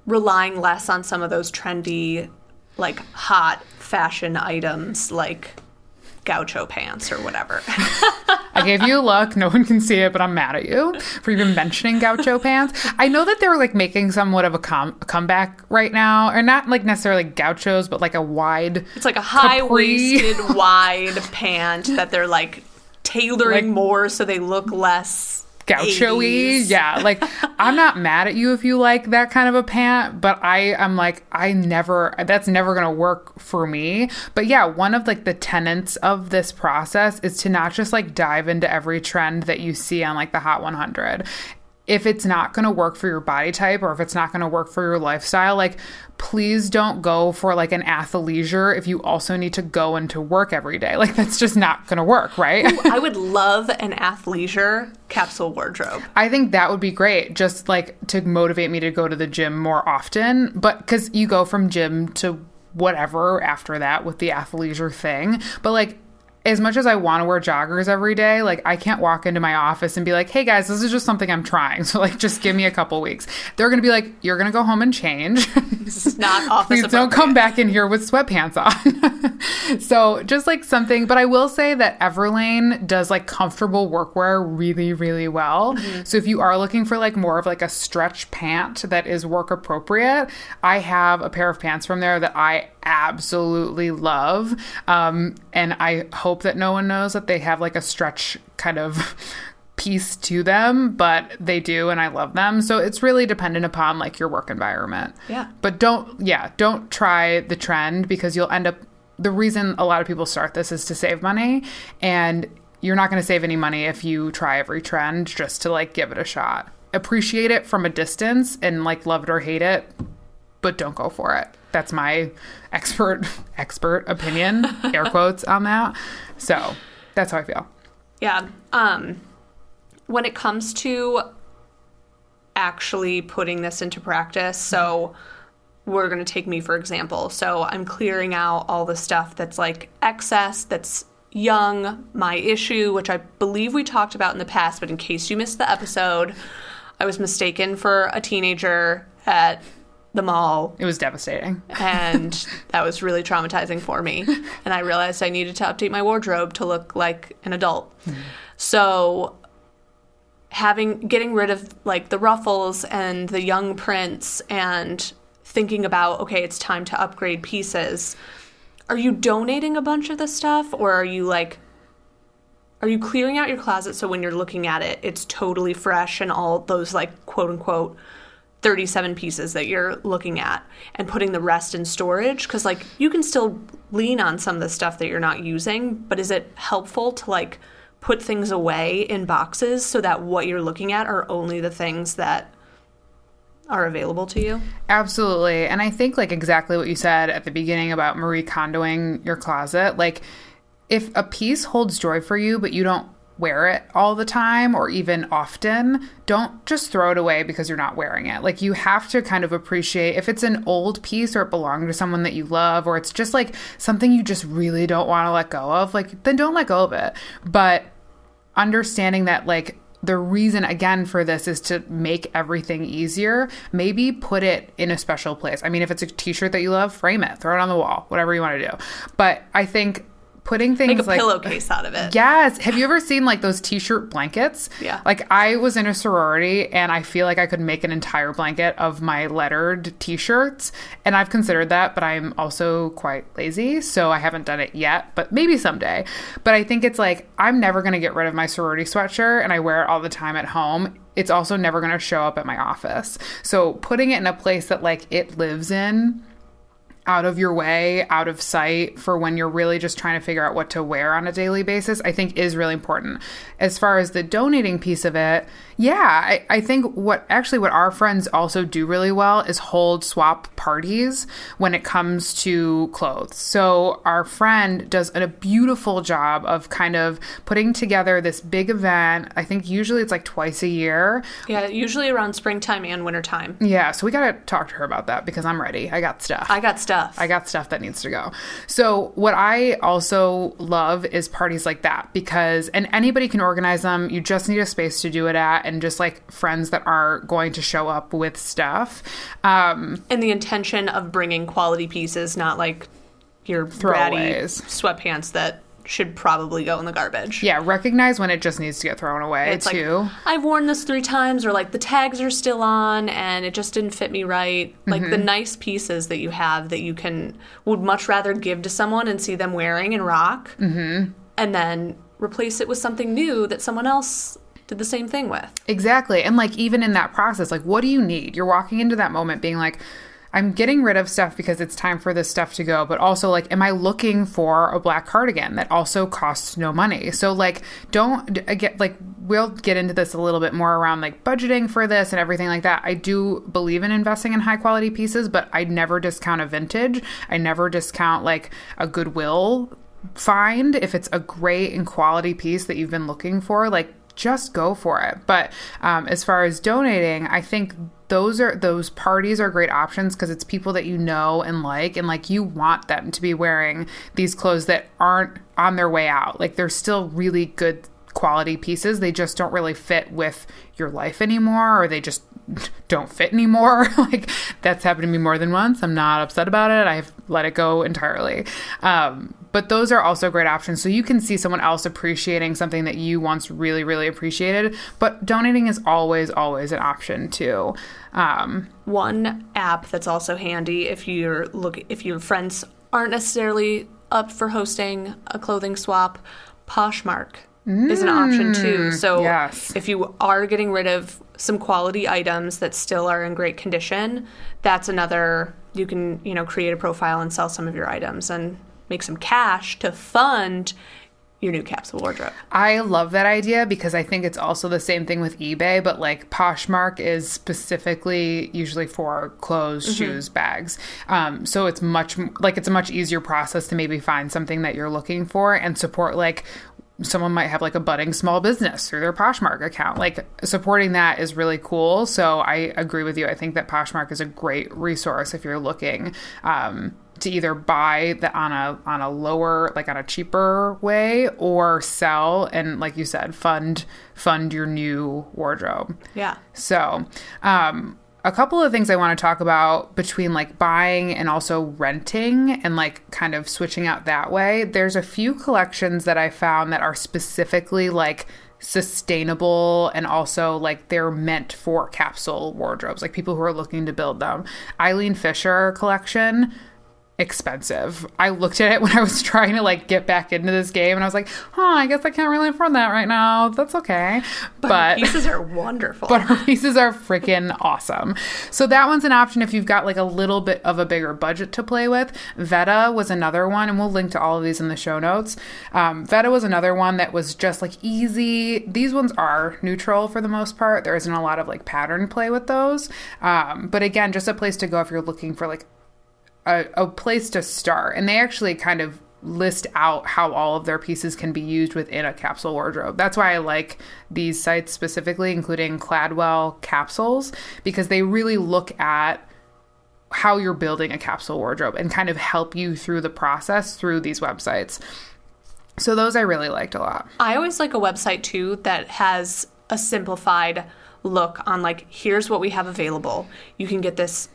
relying less on some of those trendy, like hot fashion items like gaucho pants or whatever. [laughs] I gave you a look. No one can see it, but I'm mad at you for even mentioning gaucho [laughs] pants. I know that they're like making somewhat of a, com- a comeback right now, or not like necessarily gauchos, but like a wide. It's like a high waisted, wide pant that they're like tailoring Like- more so they look less gaucho-y. 80s. Yeah, like I'm not [laughs] mad at you if you like that kind of a pant, but I am like I never that's never going to work for me. But yeah, one of like the tenets of this process is to not just like dive into every trend that you see on like the Hot 100. If it's not going to work for your body type or if it's not going to work for your lifestyle, like please don't go for like an athleisure if you also need to go into work every day. Like that's just not going to work, right? I would love an athleisure capsule wardrobe. I think that would be great, just like to motivate me to go to the gym more often. But because you go from gym to whatever after that with the athleisure thing. But like, as much as I want to wear joggers every day, like I can't walk into my office and be like, "Hey guys, this is just something I'm trying." [laughs] So like, just give me a couple weeks. They're gonna be like, "You're gonna go home and change." [laughs] This is not office Please don't come back in here with sweatpants on. [laughs] so just like something, but I will say that Everlane does like comfortable workwear really, really well. So if you are looking for like more of like a stretch pant that is work appropriate, I have a pair of pants from there that I absolutely love. Um, and I hope that no one knows that they have like a stretch kind of piece to them, but they do, and I love them. So it's really dependent upon like your work environment. Yeah. But don't, yeah, don't try the trend because you'll end up. The reason a lot of people start this is to save money, and you're not going to save any money if you try every trend just to like give it a shot. Appreciate it from a distance and like love it or hate it, but don't go for it. That's my expert [laughs] expert opinion, air [laughs] quotes on that. So that's how I feel. Yeah. Um, when it comes to actually putting this into practice, so we're going to take me for example. So I'm clearing out all the stuff that's like excess, that's young, my issue, which I believe we talked about in the past, but in case you missed the episode, I was mistaken for a teenager at the mall It was devastating. and [laughs] that was really traumatizing for me. And I realized I needed to update my wardrobe to look like an adult. Hmm. So having getting rid of like the ruffles and the young prints and thinking about okay, it's time to upgrade pieces. Are you donating a bunch of the stuff or are you like are you clearing out your closet so when you're looking at it it's totally fresh and all those like quote unquote 37 pieces that you're looking at and putting the rest in storage because like you can still lean on some of the stuff that you're not using but is it helpful to like put things away in boxes so that what you're looking at are only the things that are available to you Absolutely. And I think like exactly what you said at the beginning about Marie Kondoing your closet, like if a piece holds joy for you but you don't wear it all the time or even often, don't just throw it away because you're not wearing it. Like you have to kind of appreciate if it's an old piece or it belonged to someone that you love or it's just like something you just really don't want to let go of, like then don't let go of it. But understanding that like the reason again for this is to make everything easier maybe put it in a special place i mean if it's a t-shirt that you love frame it throw it on the wall whatever you want to do but i think putting things Make a like pillowcase out of it. Yes. Have you ever seen like those t-shirt blankets? Yeah. Like I was in a sorority and I feel like I could make an entire blanket of my lettered t-shirts and I've considered that, but I'm also quite lazy, so I haven't done it yet, but maybe someday. But I think it's like I'm never going to get rid of my sorority sweatshirt and I wear it all the time at home. It's also never going to show up at my office. So putting it in a place that like it lives in out of your way, out of sight for when you're really just trying to figure out what to wear on a daily basis, I think is really important. As far as the donating piece of it, yeah, I, I think what actually what our friends also do really well is hold swap parties when it comes to clothes. So our friend does a beautiful job of kind of putting together this big event. I think usually it's like twice a year. Yeah, usually around springtime and wintertime. Yeah, so we got to talk to her about that because I'm ready. I got stuff. I got stuff. I got stuff that needs to go. So, what I also love is parties like that because, and anybody can organize them. You just need a space to do it at, and just like friends that are going to show up with stuff. Um, and the intention of bringing quality pieces, not like your Throwaways. sweatpants that should probably go in the garbage. yeah, recognize when it just needs to get thrown away It's like too. I've worn this three times, or like the tags are still on, and it just didn't fit me right. Like Mm-hmm. the nice pieces that you have that you can would much rather give to someone and see them wearing and rock, mm-hmm. and then replace it with something new that someone else did the same thing with. Exactly. And like even in that process, like what do you need? You're walking into that moment being like, I'm getting rid of stuff because it's time for this stuff to go, but also like, am I looking for a black cardigan that also costs no money? So like, don't get like we'll get into this a little bit more around like budgeting for this and everything like that. I do believe in investing in high quality pieces, but I never discount a vintage. I never discount like a Goodwill find if it's a great and quality piece that you've been looking for. Like just go for it. But um, as far as donating, I think those are those parties are great options because it's people that you know and like and like you want them to be wearing these clothes that aren't on their way out. Like they're still really good quality pieces. They just don't really fit with your life anymore or they just [laughs] don't fit anymore. [laughs] Like that's happened to me more than once. I'm not upset about it. I've let it go entirely. Um, but those are also great options so you can see someone else appreciating something that you once really really appreciated but donating is always always an option too um, One app that's also handy if you're look if your friends aren't necessarily up for hosting a clothing swap, Poshmark is an option too. So yes. if you are getting rid of some quality items that still are in great condition, that's another you can, you know, create a profile and sell some of your items and make some cash to fund your new capsule wardrobe. I love that idea because I think it's also the same thing with eBay, but like Poshmark is specifically usually for clothes, shoes, bags. Um, so it's much like it's a much easier process to maybe find something that you're looking for and support like someone might have like a budding small business through their Poshmark account. Like supporting that is really cool. So I agree with you. I think that Poshmark is a great resource if you're looking um, to either buy the on a on a lower like on a cheaper way or sell and like you said fund fund your new wardrobe. Yeah. So, um, a couple of things I want to talk about between like buying and also renting and like kind of switching out that way. There's a few collections that I found that are specifically like sustainable and also like they're meant for capsule wardrobes, like people who are looking to build them. Eileen Fisher collection expensive. I looked at it [laughs] when I was trying to like get back into this game and I was like, "Huh, I guess I can't really afford that right now. That's okay." But, pieces are [laughs] wonderful. but her pieces are freaking awesome. So that one's an option if you've got like a little bit of a bigger budget to play with. Vetta was another one, and we'll link to all of these in the show notes. Um, Vetta was another one that was just like easy. These ones are neutral for the most part. There isn't a lot of like pattern play with those. Um, but again, just a place to go if you're looking for like a, a place to start. And they actually kind of list out how all of their pieces can be used within a capsule wardrobe. That's why I like these sites specifically, including Cladwell Capsules, because they really look at how you're building a capsule wardrobe and kind of help you through the process through these websites. So those I really liked a lot. I always like a website too that has a simplified look on like here's what we have available. You can get this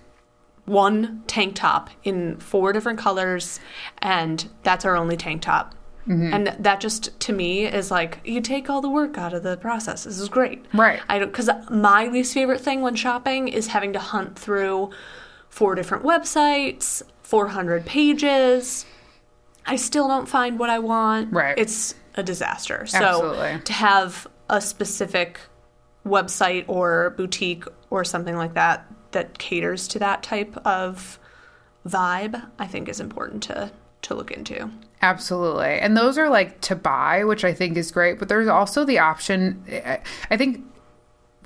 one tank top in four different colors and that's our only tank top. Mm-hmm. And that just to me is like you take all the work out of the process. This is great. Right. I don't cuz my least favorite thing when shopping is having to hunt through four different websites, 400 pages. I still don't find what I want. Right. It's a disaster. So Absolutely. to have a specific website or boutique or something like that that caters to that type of vibe, I think is important to to look into. Absolutely. And those are like to buy, which I think is great. But there's also the option. I- think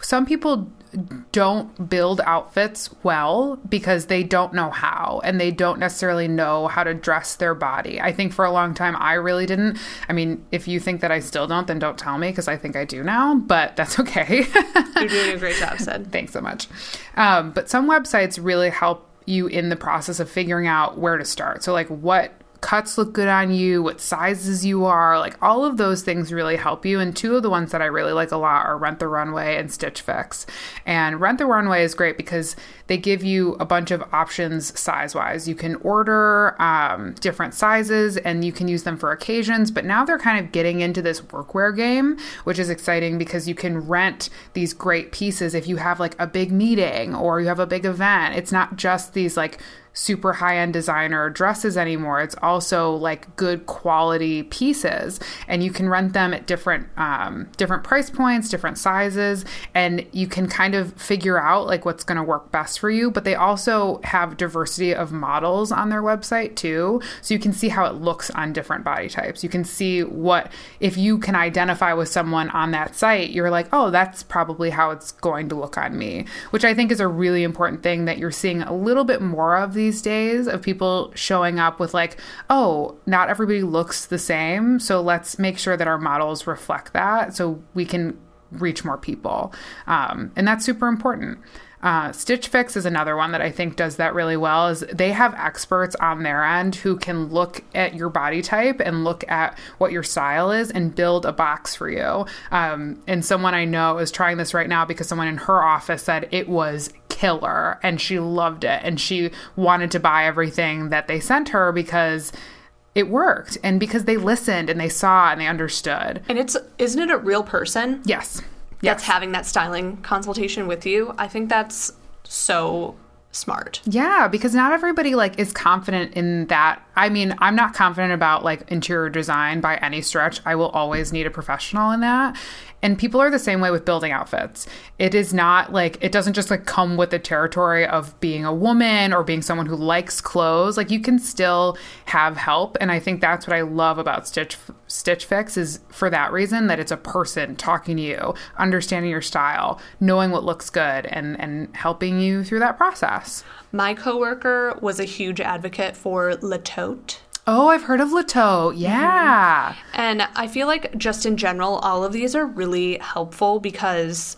some people don't build outfits well because they don't know how and they don't necessarily know how to dress their body. I think for a long time I really didn't. I mean, if you think that I still don't, then don't tell me because I think I do now, but that's okay. [laughs] You're doing a great job, Sid. Thanks so much. Um, but some websites really help you in the process of figuring out where to start. So, like, what cuts look good on you, what sizes you are, like, all of those things really help you. And two of the ones that I really like a lot are Rent the Runway and Stitch Fix. And Rent the Runway is great because they give you a bunch of options size wise. You can order um, different sizes and you can use them for occasions, but now they're kind of getting into this workwear game, which is exciting because you can rent these great pieces if you have like a big meeting or you have a big event. It's not just these like super high end designer dresses anymore. It's also like good quality pieces, and you can rent them at different um, different price points, different sizes, and you can kind of figure out like what's going to work best for you. But they also have diversity of models on their website too, so you can see how it looks on different body types. You can see what if you can identify with someone on that site, you're like, oh, that's probably how it's going to look on me, which I think is a really important thing that you're seeing a little bit more of these days of people showing up with like, oh, not everybody looks the same, so let's make sure that our models reflect that so we can reach more people. Um, and that's super important. Uh, Stitch Fix is another one that I think does that really well. Is they have experts on their end who can look at your body type and look at what your style is and build a box for you. Um, and someone I know is trying this right now because someone in her office said it was killer and she loved it and she wanted to buy everything that they sent her because it worked and because they listened and they saw and they understood. And it's isn't it a real person Yes. That's having that styling consultation with you? I think that's so smart. Yeah, because not everybody like is confident in that. I mean, I'm not confident about like interior design by any stretch. I will always need a professional in that. And people are the same way with building outfits. It is not like it doesn't just like come with the territory of being a woman or being someone who likes clothes. Like you can still have help, and I think that's what I love about Stitch Stitch Fix is for that reason that it's a person talking to you, understanding your style, knowing what looks good, and and helping you through that process. My coworker was a huge advocate for Le Tote. Oh, I've heard of Le Tote. Yeah. And I feel like just in general, all of these are really helpful because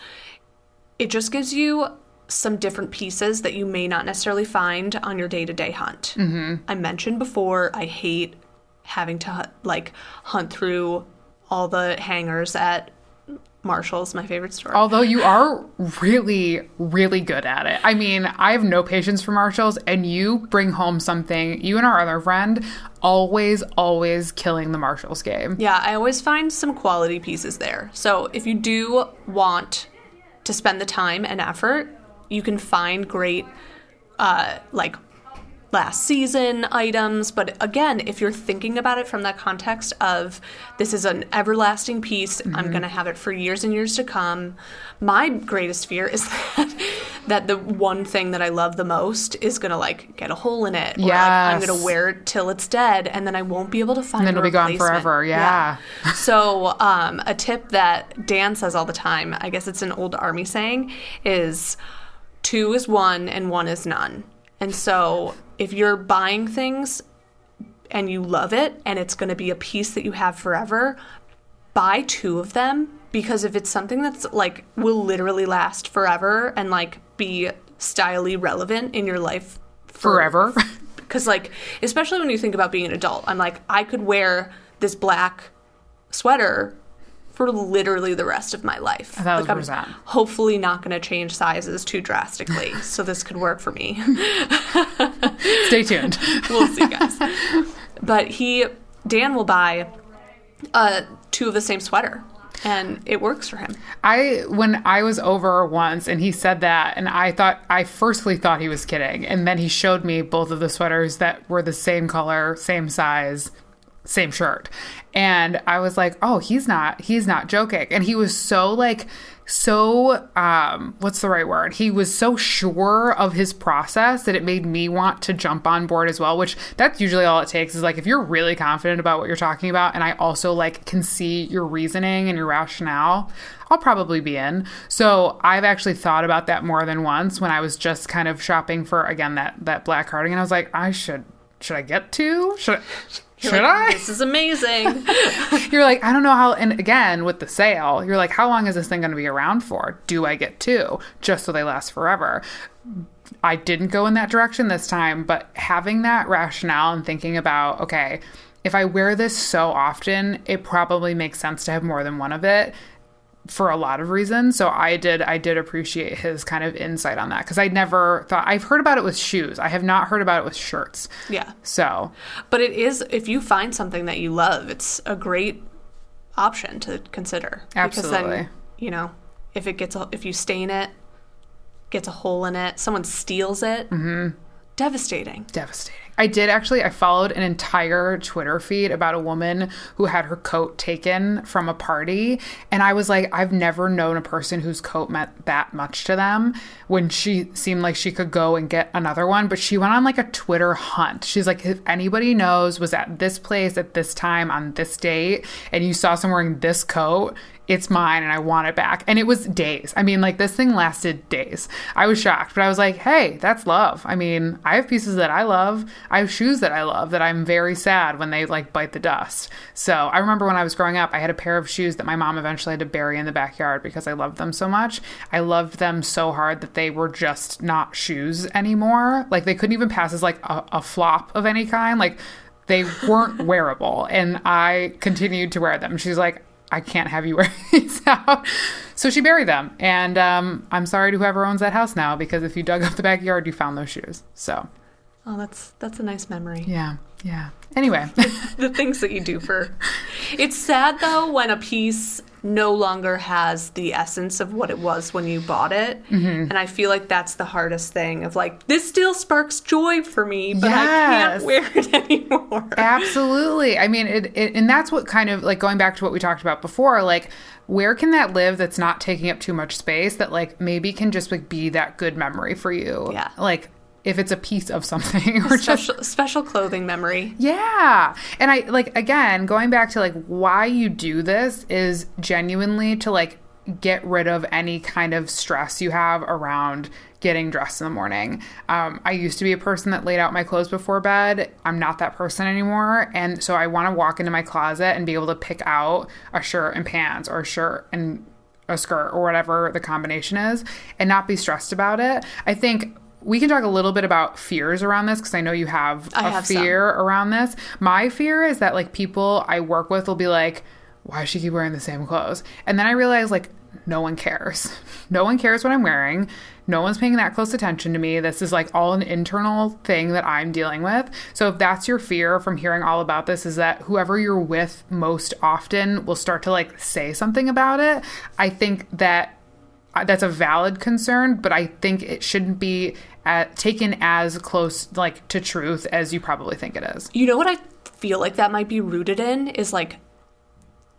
it just gives you some different pieces that you may not necessarily find on your day to day hunt. Mm-hmm. I mentioned before, I hate having to like hunt through all the hangers at Marshall's, my favorite store. Although you are really, really good at it. I mean, I have no patience for Marshalls, and you bring home something, you and our other friend, always, always killing the Marshalls game. Yeah, I always find some quality pieces there. So if you do want to spend the time and effort, you can find great, uh, like last season items. But again, if you're thinking about it from that context of this is an everlasting piece, I'm going to have it for years and years to come. My greatest fear is [laughs] that that the one thing that I love the most is going to like get a hole in it, Yeah, like I'm going to wear it till it's dead, and then I won't be able to find. It. Then it'll be gone forever, yeah. so um, a tip that Dan says all the time, I guess it's an old army saying, is two is one and one is none. And so if you're buying things and you love it and it's going to be a piece that you have forever, buy two of them because if it's something that's like will literally last forever and like be styly relevant in your life for- Forever. [laughs] because like especially when you think about being an adult i'm like i could wear this black sweater for literally the rest of my life A thousand like percent. hopefully not going to change sizes too drastically so this could work for me [laughs] Stay tuned. [laughs] we'll see guys but he dan will buy uh, two of the same sweater, and it works for him. I when I was over once and he said that and I thought I firstly thought he was kidding and then he showed me both of the sweaters that were the same color, same size, same shirt. And I was like, "Oh, he's not he's not joking." And he was so like so um what's the right word he was so sure of his process that it made me want to jump on board as well which that's usually all it takes is like if you're really confident about what you're talking about and i also like can see your reasoning and your rationale i'll probably be in so i've actually thought about that more than once when i was just kind of shopping for again that that black cardigan i was like i should should i get two should I, You're should like, I? This is amazing. [laughs] [laughs] You're like, I don't know how. And again, with the sale, you're like, how long is this thing going to be around for? Do I get two just so they last forever? I didn't go in that direction this time, but having that rationale and thinking about, okay, if I wear this so often, it probably makes sense to have more than one of it for a lot of reasons. So I did I did appreciate his kind of insight on that because I never thought I've heard about it with shoes. I have not heard about it with shirts. yeah. So But it is, if you find something that you love, it's a great option to consider. Because Absolutely. then, you know, if it gets, a, if you stain it, gets a hole in it, someone steals it, Mm-hmm. devastating. devastating. I did actually. I followed an entire Twitter feed about a woman who had her coat taken from a party, and I was like, I've never known a person whose coat meant that much to them. When she seemed like she could go and get another one, but she went on like a Twitter hunt. She's like, if anybody knows was at this place at this time on this date, and you saw someone wearing this coat, it's mine and I want it back. And it was days. I mean, like this thing lasted days. I was shocked, but I was like, hey, that's love. I mean, I have pieces that I love. I have shoes that I love that I'm very sad when they like bite the dust. So I remember when I was growing up, I had a pair of shoes that my mom eventually had to bury in the backyard because I loved them so much. I loved them so hard that they were just not shoes anymore. Like they couldn't even pass as like a, a flop of any kind. Like they weren't [laughs] wearable. And I continued to wear them. She's like, I can't have you [laughs] wear these out. So she buried them. And um, I'm sorry to whoever owns that house now because if you dug up the backyard, you found those shoes. So Oh, that's that's a nice memory. yeah, yeah. Anyway, [laughs] the things that you do for. It's sad though when a piece no longer has the essence of what it was when you bought it, Mm-hmm. and I feel like that's the hardest thing. Of like, this still sparks joy for me, but I Yes. can't wear it [laughs] anymore. absolutely. I mean, it, it, and that's what kind of like going back to what we talked about before, like, where can that live that's not taking up too much space that like maybe can just like be that good memory for you? Yeah. Like if it's a piece of something [laughs] or just Special, special clothing memory. Yeah. And I like again, going back to like why you do this is genuinely to like get rid of any kind of stress you have around getting dressed in the morning. Um, I used to be a person that laid out my clothes before bed. I'm not that person anymore. And so I want to walk into my closet and be able to pick out a shirt and pants or a shirt and a skirt or whatever the combination is and not be stressed about it. I think we can talk a little bit about fears around this because I know you have I a have some. fear around this. My fear is that like people I work with will be like, why does she keep wearing the same clothes? And then I realize like no one cares. [laughs] No one cares what I'm wearing. No one's paying that close attention to me. This is like all an internal thing that I'm dealing with. So if that's your fear from hearing all about this is that whoever you're with most often will start to like say something about it, I think that uh, that's a valid concern, but I think it shouldn't be uh taken as close like to truth as you probably think it is. You know what I feel like that might be rooted in is like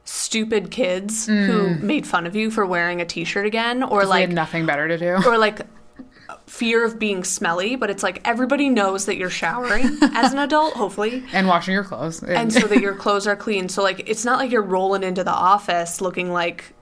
stupid kids Mm. who made fun of you for wearing a t-shirt again or like had nothing better to do. [laughs] or like fear of being smelly, but it's like everybody knows that you're showering [laughs] as an adult, hopefully. and washing your clothes. And so that [laughs] your clothes are clean. So like it's not like you're rolling into the office looking like,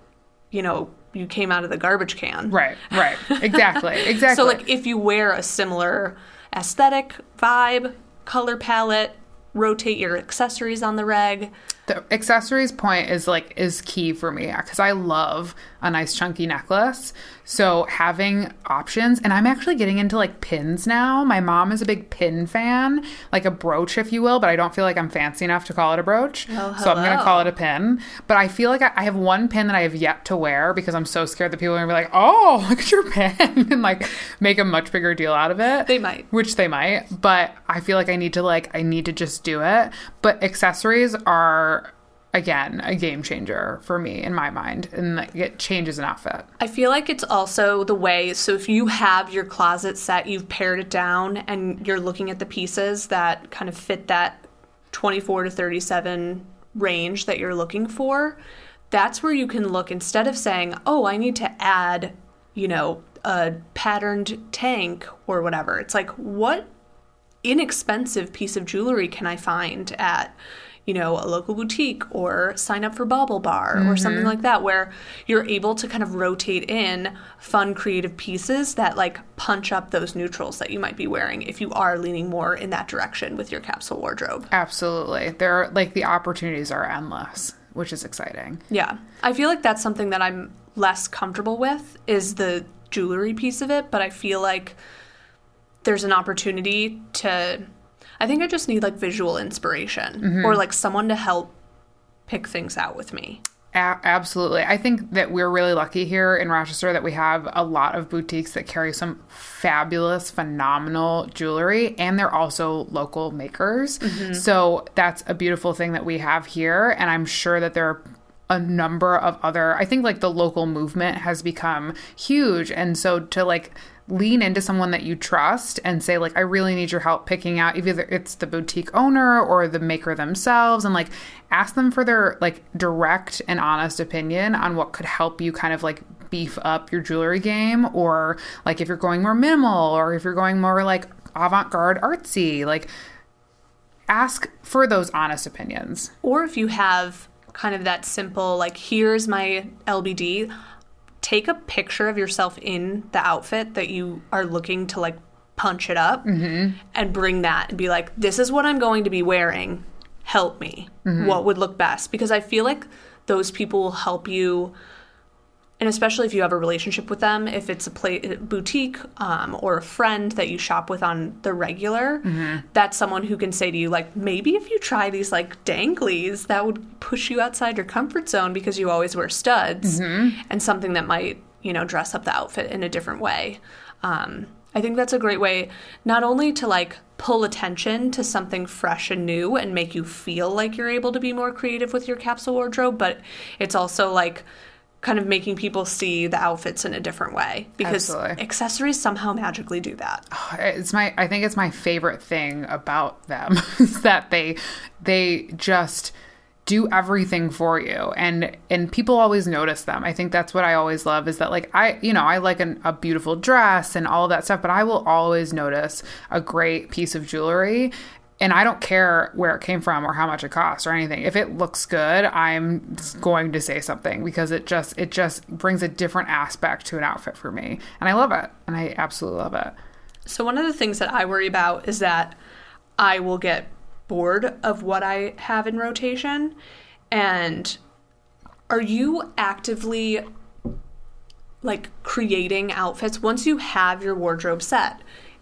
you know, you came out of the garbage can. right, right. Exactly. [laughs] Exactly. So like if you wear a similar aesthetic, vibe, color palette, rotate your accessories on the reg. The accessories point is like is key for me because I love a nice chunky necklace. So having options, and I'm actually getting into like pins now. My mom is a big pin fan, like a brooch, if you will, but I don't feel like I'm fancy enough to call it a brooch. Oh, so I'm gonna call it a pin. But I feel like I, I have one pin that I have yet to wear because I'm so scared that people are gonna be like, "Oh, [laughs] look at your pin," [laughs] and like make a much bigger deal out of it. They might. which they might but i feel like i need to like i need to just do it but accessories are again a game changer for me in my mind and like, it changes an outfit I feel like it's also the way. So if you have your closet set, you've pared it down, and you're looking at the pieces that kind of fit that 24 to 37 range that you're looking for. That's where you can look instead of saying, "Oh, I need to add, you know, a patterned tank or whatever." It's like, what inexpensive piece of jewelry can I find at, you know, a local boutique or sign up for BaubleBar or mm-hmm. something like that, where you're able to kind of rotate in fun, creative pieces that like punch up those neutrals that you might be wearing if you are leaning more in that direction with your capsule wardrobe. absolutely there are like the opportunities are endless which is exciting Yeah. I feel like that's something that I'm less comfortable with is the jewelry piece of it, but I feel like there's an opportunity to I think I just need like visual inspiration mm-hmm. or like someone to help pick things out with me. A- absolutely. I think that we're really lucky here in Rochester that we have a lot of boutiques that carry some fabulous, phenomenal jewelry, and they're also local makers. Mm-hmm. So that's a beautiful thing that we have here. And I'm sure that there are a number of other, I think like the local movement has become huge. And so to like, lean into someone that you trust and say like i really need your help picking out either it's the boutique owner or the maker themselves and like ask them for their like direct and honest opinion on what could help you kind of like beef up your jewelry game or like if you're going more minimal or if you're going more like avant-garde artsy like ask for those honest opinions. Or if you have kind of that simple like here's my LBD, take a picture of yourself in the outfit that you are looking to like punch it up mm-hmm. and bring that and be like this is what I'm going to be wearing. Help me. Mm-hmm. What would look best? Because I feel like those people will help you and especially if you have a relationship with them, if it's a play, boutique um, or a friend that you shop with on the regular, that's someone who can say to you, like, maybe if you try these like danglies, that would push you outside your comfort zone because you always wear studs and something that might, you know, dress up the outfit in a different way. Um, I think that's a great way not only to like pull attention to something fresh and new and make you feel like you're able to be more creative with your capsule wardrobe, but it's also like kind of making people see the outfits in a different way because Absolutely. accessories somehow magically do that. Oh, it's my i think it's my favorite thing about them [laughs] is that they they just do everything for you and and people always notice them i think that's what i always love is that like i you know i like an, a beautiful dress and all that stuff but i will always notice a great piece of jewelry and I don't care where it came from or how much it costs or anything. If it looks good, I'm going to say something because it just it just brings a different aspect to an outfit for me, and I love it, and I absolutely love it. So one of the things that I worry about is that I will get bored of what I have in rotation and are you actively like creating outfits once you have your wardrobe set?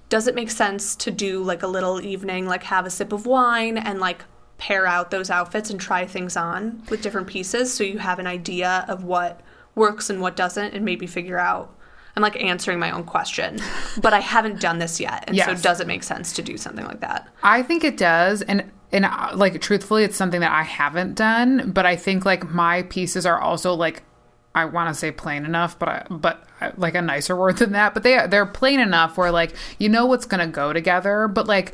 Does it make sense to do like a little evening like have a sip of wine and like pair out those outfits and try things on with different pieces so you have an idea of what works and what doesn't and maybe figure out I'm like answering my own question, [laughs] but I haven't done this yet. And so does it make sense to do something like that? I think it does, and and uh, like truthfully, it's something that I haven't done. But I think like my pieces are also like I want to say plain enough, but I, but like a nicer word than that. But they they're plain enough where like you know what's gonna go together. But like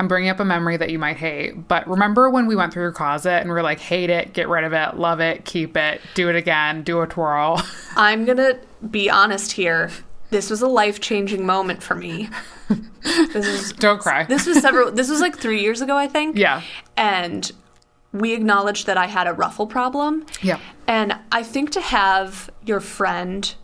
I'm bringing up a memory that you might hate. But remember when we went through your closet and we are like, hate it, get rid of it, love it, keep it, do it again, do a twirl. [laughs] I'm to be honest here. This was a life changing moment for me. This is [laughs] Don't cry. this was several this was like 3 years ago I think. Yeah. And we acknowledged that I had a ruffle problem. Yeah. And I think to have your friend,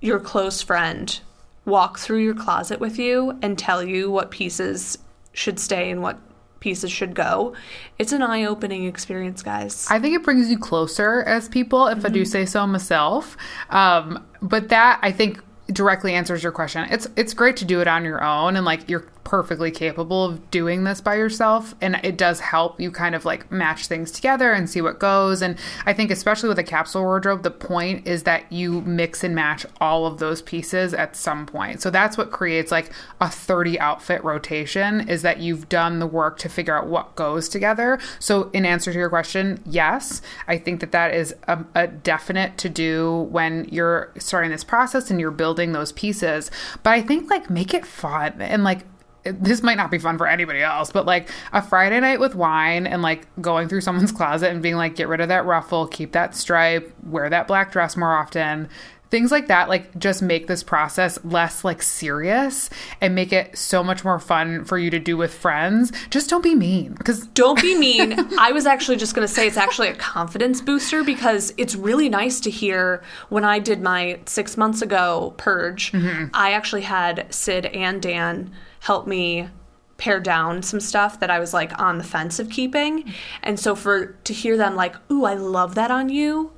your close friend, walk through your closet with you and tell you what pieces should stay and what pieces should go, it's an eye opening experience, guys. I think it brings you closer as people, if I do say so myself. Um, but that I think directly answers your question. It's it's great to do it on your own and like you're perfectly capable of doing this by yourself and it does help you kind of like match things together and see what goes and i think especially with a capsule wardrobe the point is that you mix and match all of those pieces at some point. So that's what creates like a 30 outfit rotation is that you've done the work to figure out what goes together. So in answer to your question yes i think that that is a, a definite to do when you're starting this process and you're building those pieces. But i think like make it fun and like this might not be fun for anybody else, but like a Friday night with wine and like going through someone's [laughs] closet and being like, get rid of that ruffle, keep that stripe, wear that black dress more often. Things like that, like just make this process less like serious and make it so much more fun for you to do with friends. Just don't be mean because [laughs] Don't be mean. I was actually just going to say it's actually a confidence booster because it's really nice to hear when I did my six months ago purge, mm-hmm. I actually had Sid and Dan help me pare down some stuff that I was like on the fence of keeping. And so for to hear them like, "Ooh, I love that on you."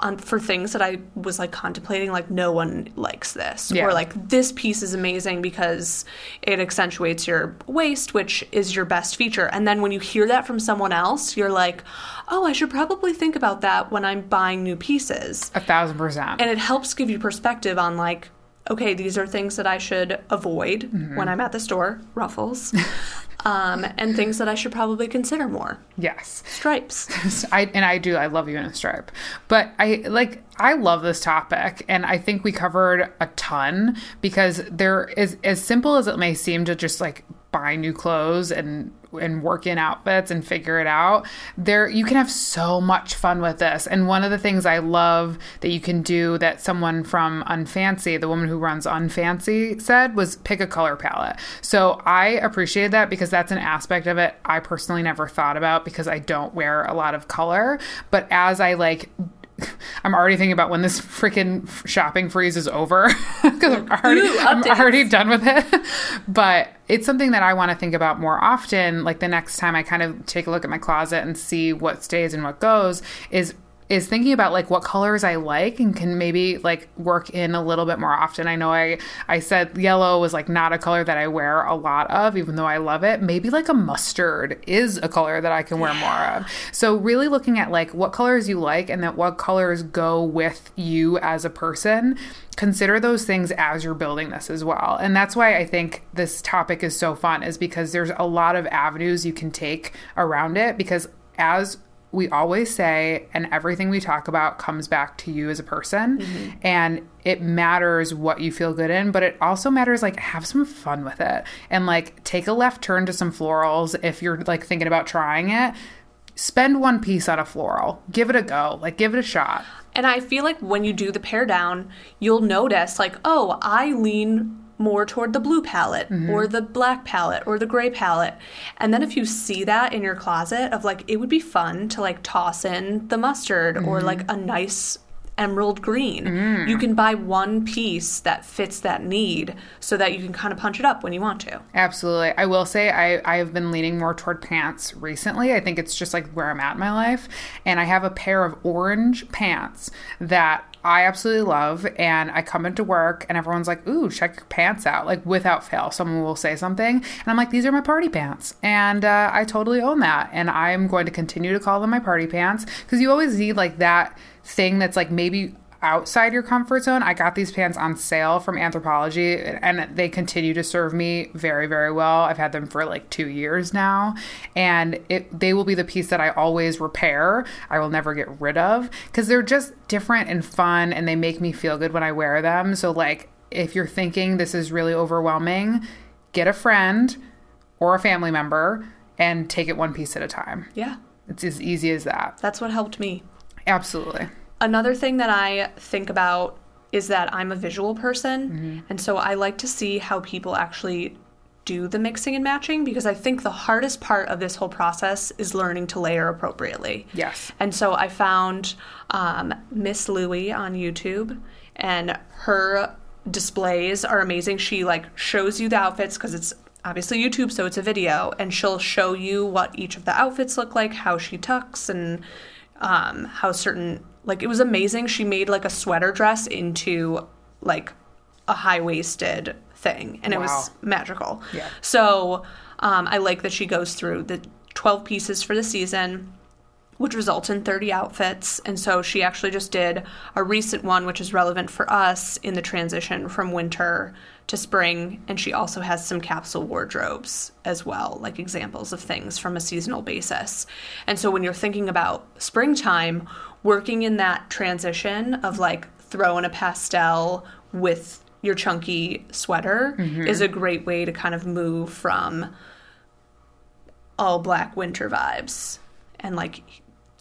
On, for things that I was like contemplating, like no one likes this, Yeah. or like this piece is amazing because it accentuates your waist, which is your best feature. And then when you hear that from someone else, you're like, oh, I should probably think about that when I'm buying new pieces. a thousand percent. And it helps give you perspective on like, okay, these are things that I should avoid when I'm at the store, ruffles, [laughs] um, and things that I should probably consider more. yes. Stripes. [laughs] I and I do I love you in a stripe. But I like I love this topic and I think we covered a ton because there is as simple as it may seem to just like new clothes and and work in outfits and figure it out. There you can have so much fun with this. And one of the things I love that you can do that someone from Unfancy, the woman who runs Unfancy said was pick a color palette. So I appreciated that because that's an aspect of it I personally never thought about because I don't wear a lot of color, but as I like [laughs] I'm already thinking about when this freaking shopping freeze is over [laughs] because I'm already Ooh, I'm already done with it. [laughs] But it's something that I want to think about more often. Like the next time I kind of take a look at my closet and see what stays and what goes is is thinking about like what colors I like and can maybe like work in a little bit more often. I know I I said yellow was like not a color that I wear a lot of even though I love it. Maybe like a mustard is a color that I can wear more of. So really looking at like what colors you like and that what colors go with you as a person consider those things as you're building this as well. And that's why I think this topic is so fun is because there's a lot of avenues you can take around it because as we always say and everything we talk about comes back to you as a person. Mm-hmm. And it matters what you feel good in but it also matters like have some fun with it. And like take a left turn to some florals if you're like thinking about trying it. Spend one piece on a floral. Give it a go. Like give it a shot. And I feel like when you do the pair down, you'll notice like, oh, I lean more toward the blue palette mm-hmm. or the black palette or the gray palette. And then if you see that in your closet of like it would be fun to like toss in the mustard or mm-hmm. like a nice emerald green. You can buy one piece that fits that need so that you can kind of punch it up when you want to. Absolutely. I will say I, I have been leaning more toward pants recently. I think it's just like where I'm at in my life. And I have a pair of orange pants that I absolutely love. And I come into work and everyone's like, ooh, check your pants out. Like without fail, someone will say something. And I'm like, these are my party pants. And uh, I totally own that. And I'm going to continue to call them my party pants because you always need like that thing that's like maybe outside your comfort zone. I got these pants on sale from Anthropologie and they continue to serve me very, very well. I've had them for like two years now. And it they will be the piece that I always repair. I will never get rid of because they're just different and fun and they make me feel good when I wear them. So like if you're thinking this is really overwhelming, get a friend or a family member and take it one piece at a time. Yeah. It's as easy as that. That's what helped me. Absolutely. Another thing that I think about is that I'm a visual person, Mm-hmm. and so I like to see how people actually do the mixing and matching because I think the hardest part of this whole process is learning to layer appropriately. Yes. And so I found um, Miss Louie on YouTube, and her displays are amazing. She like shows you the outfits because it's obviously YouTube, so it's a video, and she'll show you what each of the outfits look like, how she tucks, and um, how certain like it was amazing. She made like a sweater dress into like a high waisted thing, and it was magical. Yeah. So um, I like that she goes through the 12 pieces for the season, which results in 30 outfits. And so she actually just did a recent one, which is relevant for us in the transition from winter to spring. And she also has some capsule wardrobes as well, like examples of things from a seasonal basis. And so when you're thinking about springtime, working in that transition of like throwing a pastel with your chunky sweater mm-hmm. is a great way to kind of move from all black winter vibes and like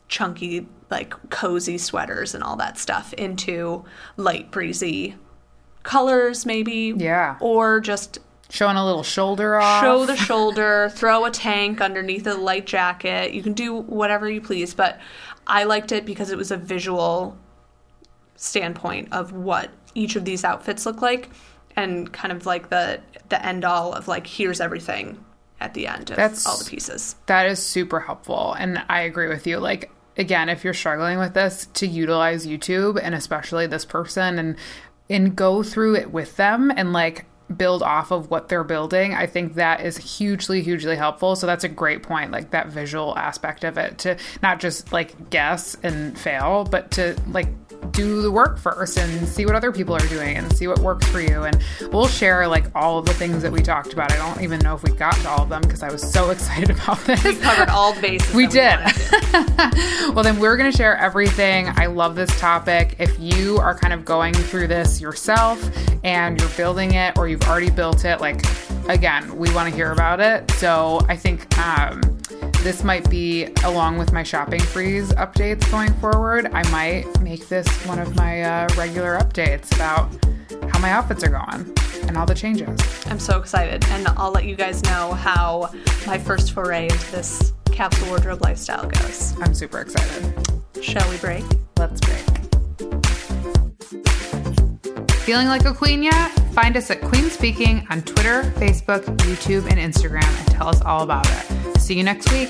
chunky like cozy sweaters and all that stuff into light breezy colors maybe Yeah. or just Showing a little shoulder off. show the [laughs] shoulder throw a tank underneath a light jacket you can do whatever you please but i liked it because it was a visual standpoint of what each of these outfits look like and kind of like the the end all of like here's everything at the end of That's- all the pieces That is super helpful. And I agree with you. Like, again, if you're struggling with this, to utilize YouTube and especially this person and and go through it with them and like build off of what they're building. I think that is hugely, hugely helpful. So that's a great point, like that visual aspect of it to not just like guess and fail, but to like do the work first and see what other people are doing and see what works for you. And we'll share like all of the things that we talked about. I don't even know if we got to all of them because I was so [laughs] excited about this. we covered all the bases We did. to. [laughs] well, then we're going to share everything. I love this topic. If you are kind of going through this yourself and you're building it or you've already built it, like, again, we want to hear about it. So I think um, this might be, along with my shopping freeze updates going forward, I might make this one of my uh, regular updates about how my outfits are going and all the changes. I'm so excited, and I'll let you guys know how my first foray into this capsule wardrobe lifestyle goes. I'm super excited. Shall we break? Let's break. Feeling like a queen yet? Find us at Queen Speaking on Twitter, Facebook, YouTube, and Instagram and tell us all about it. See you next week.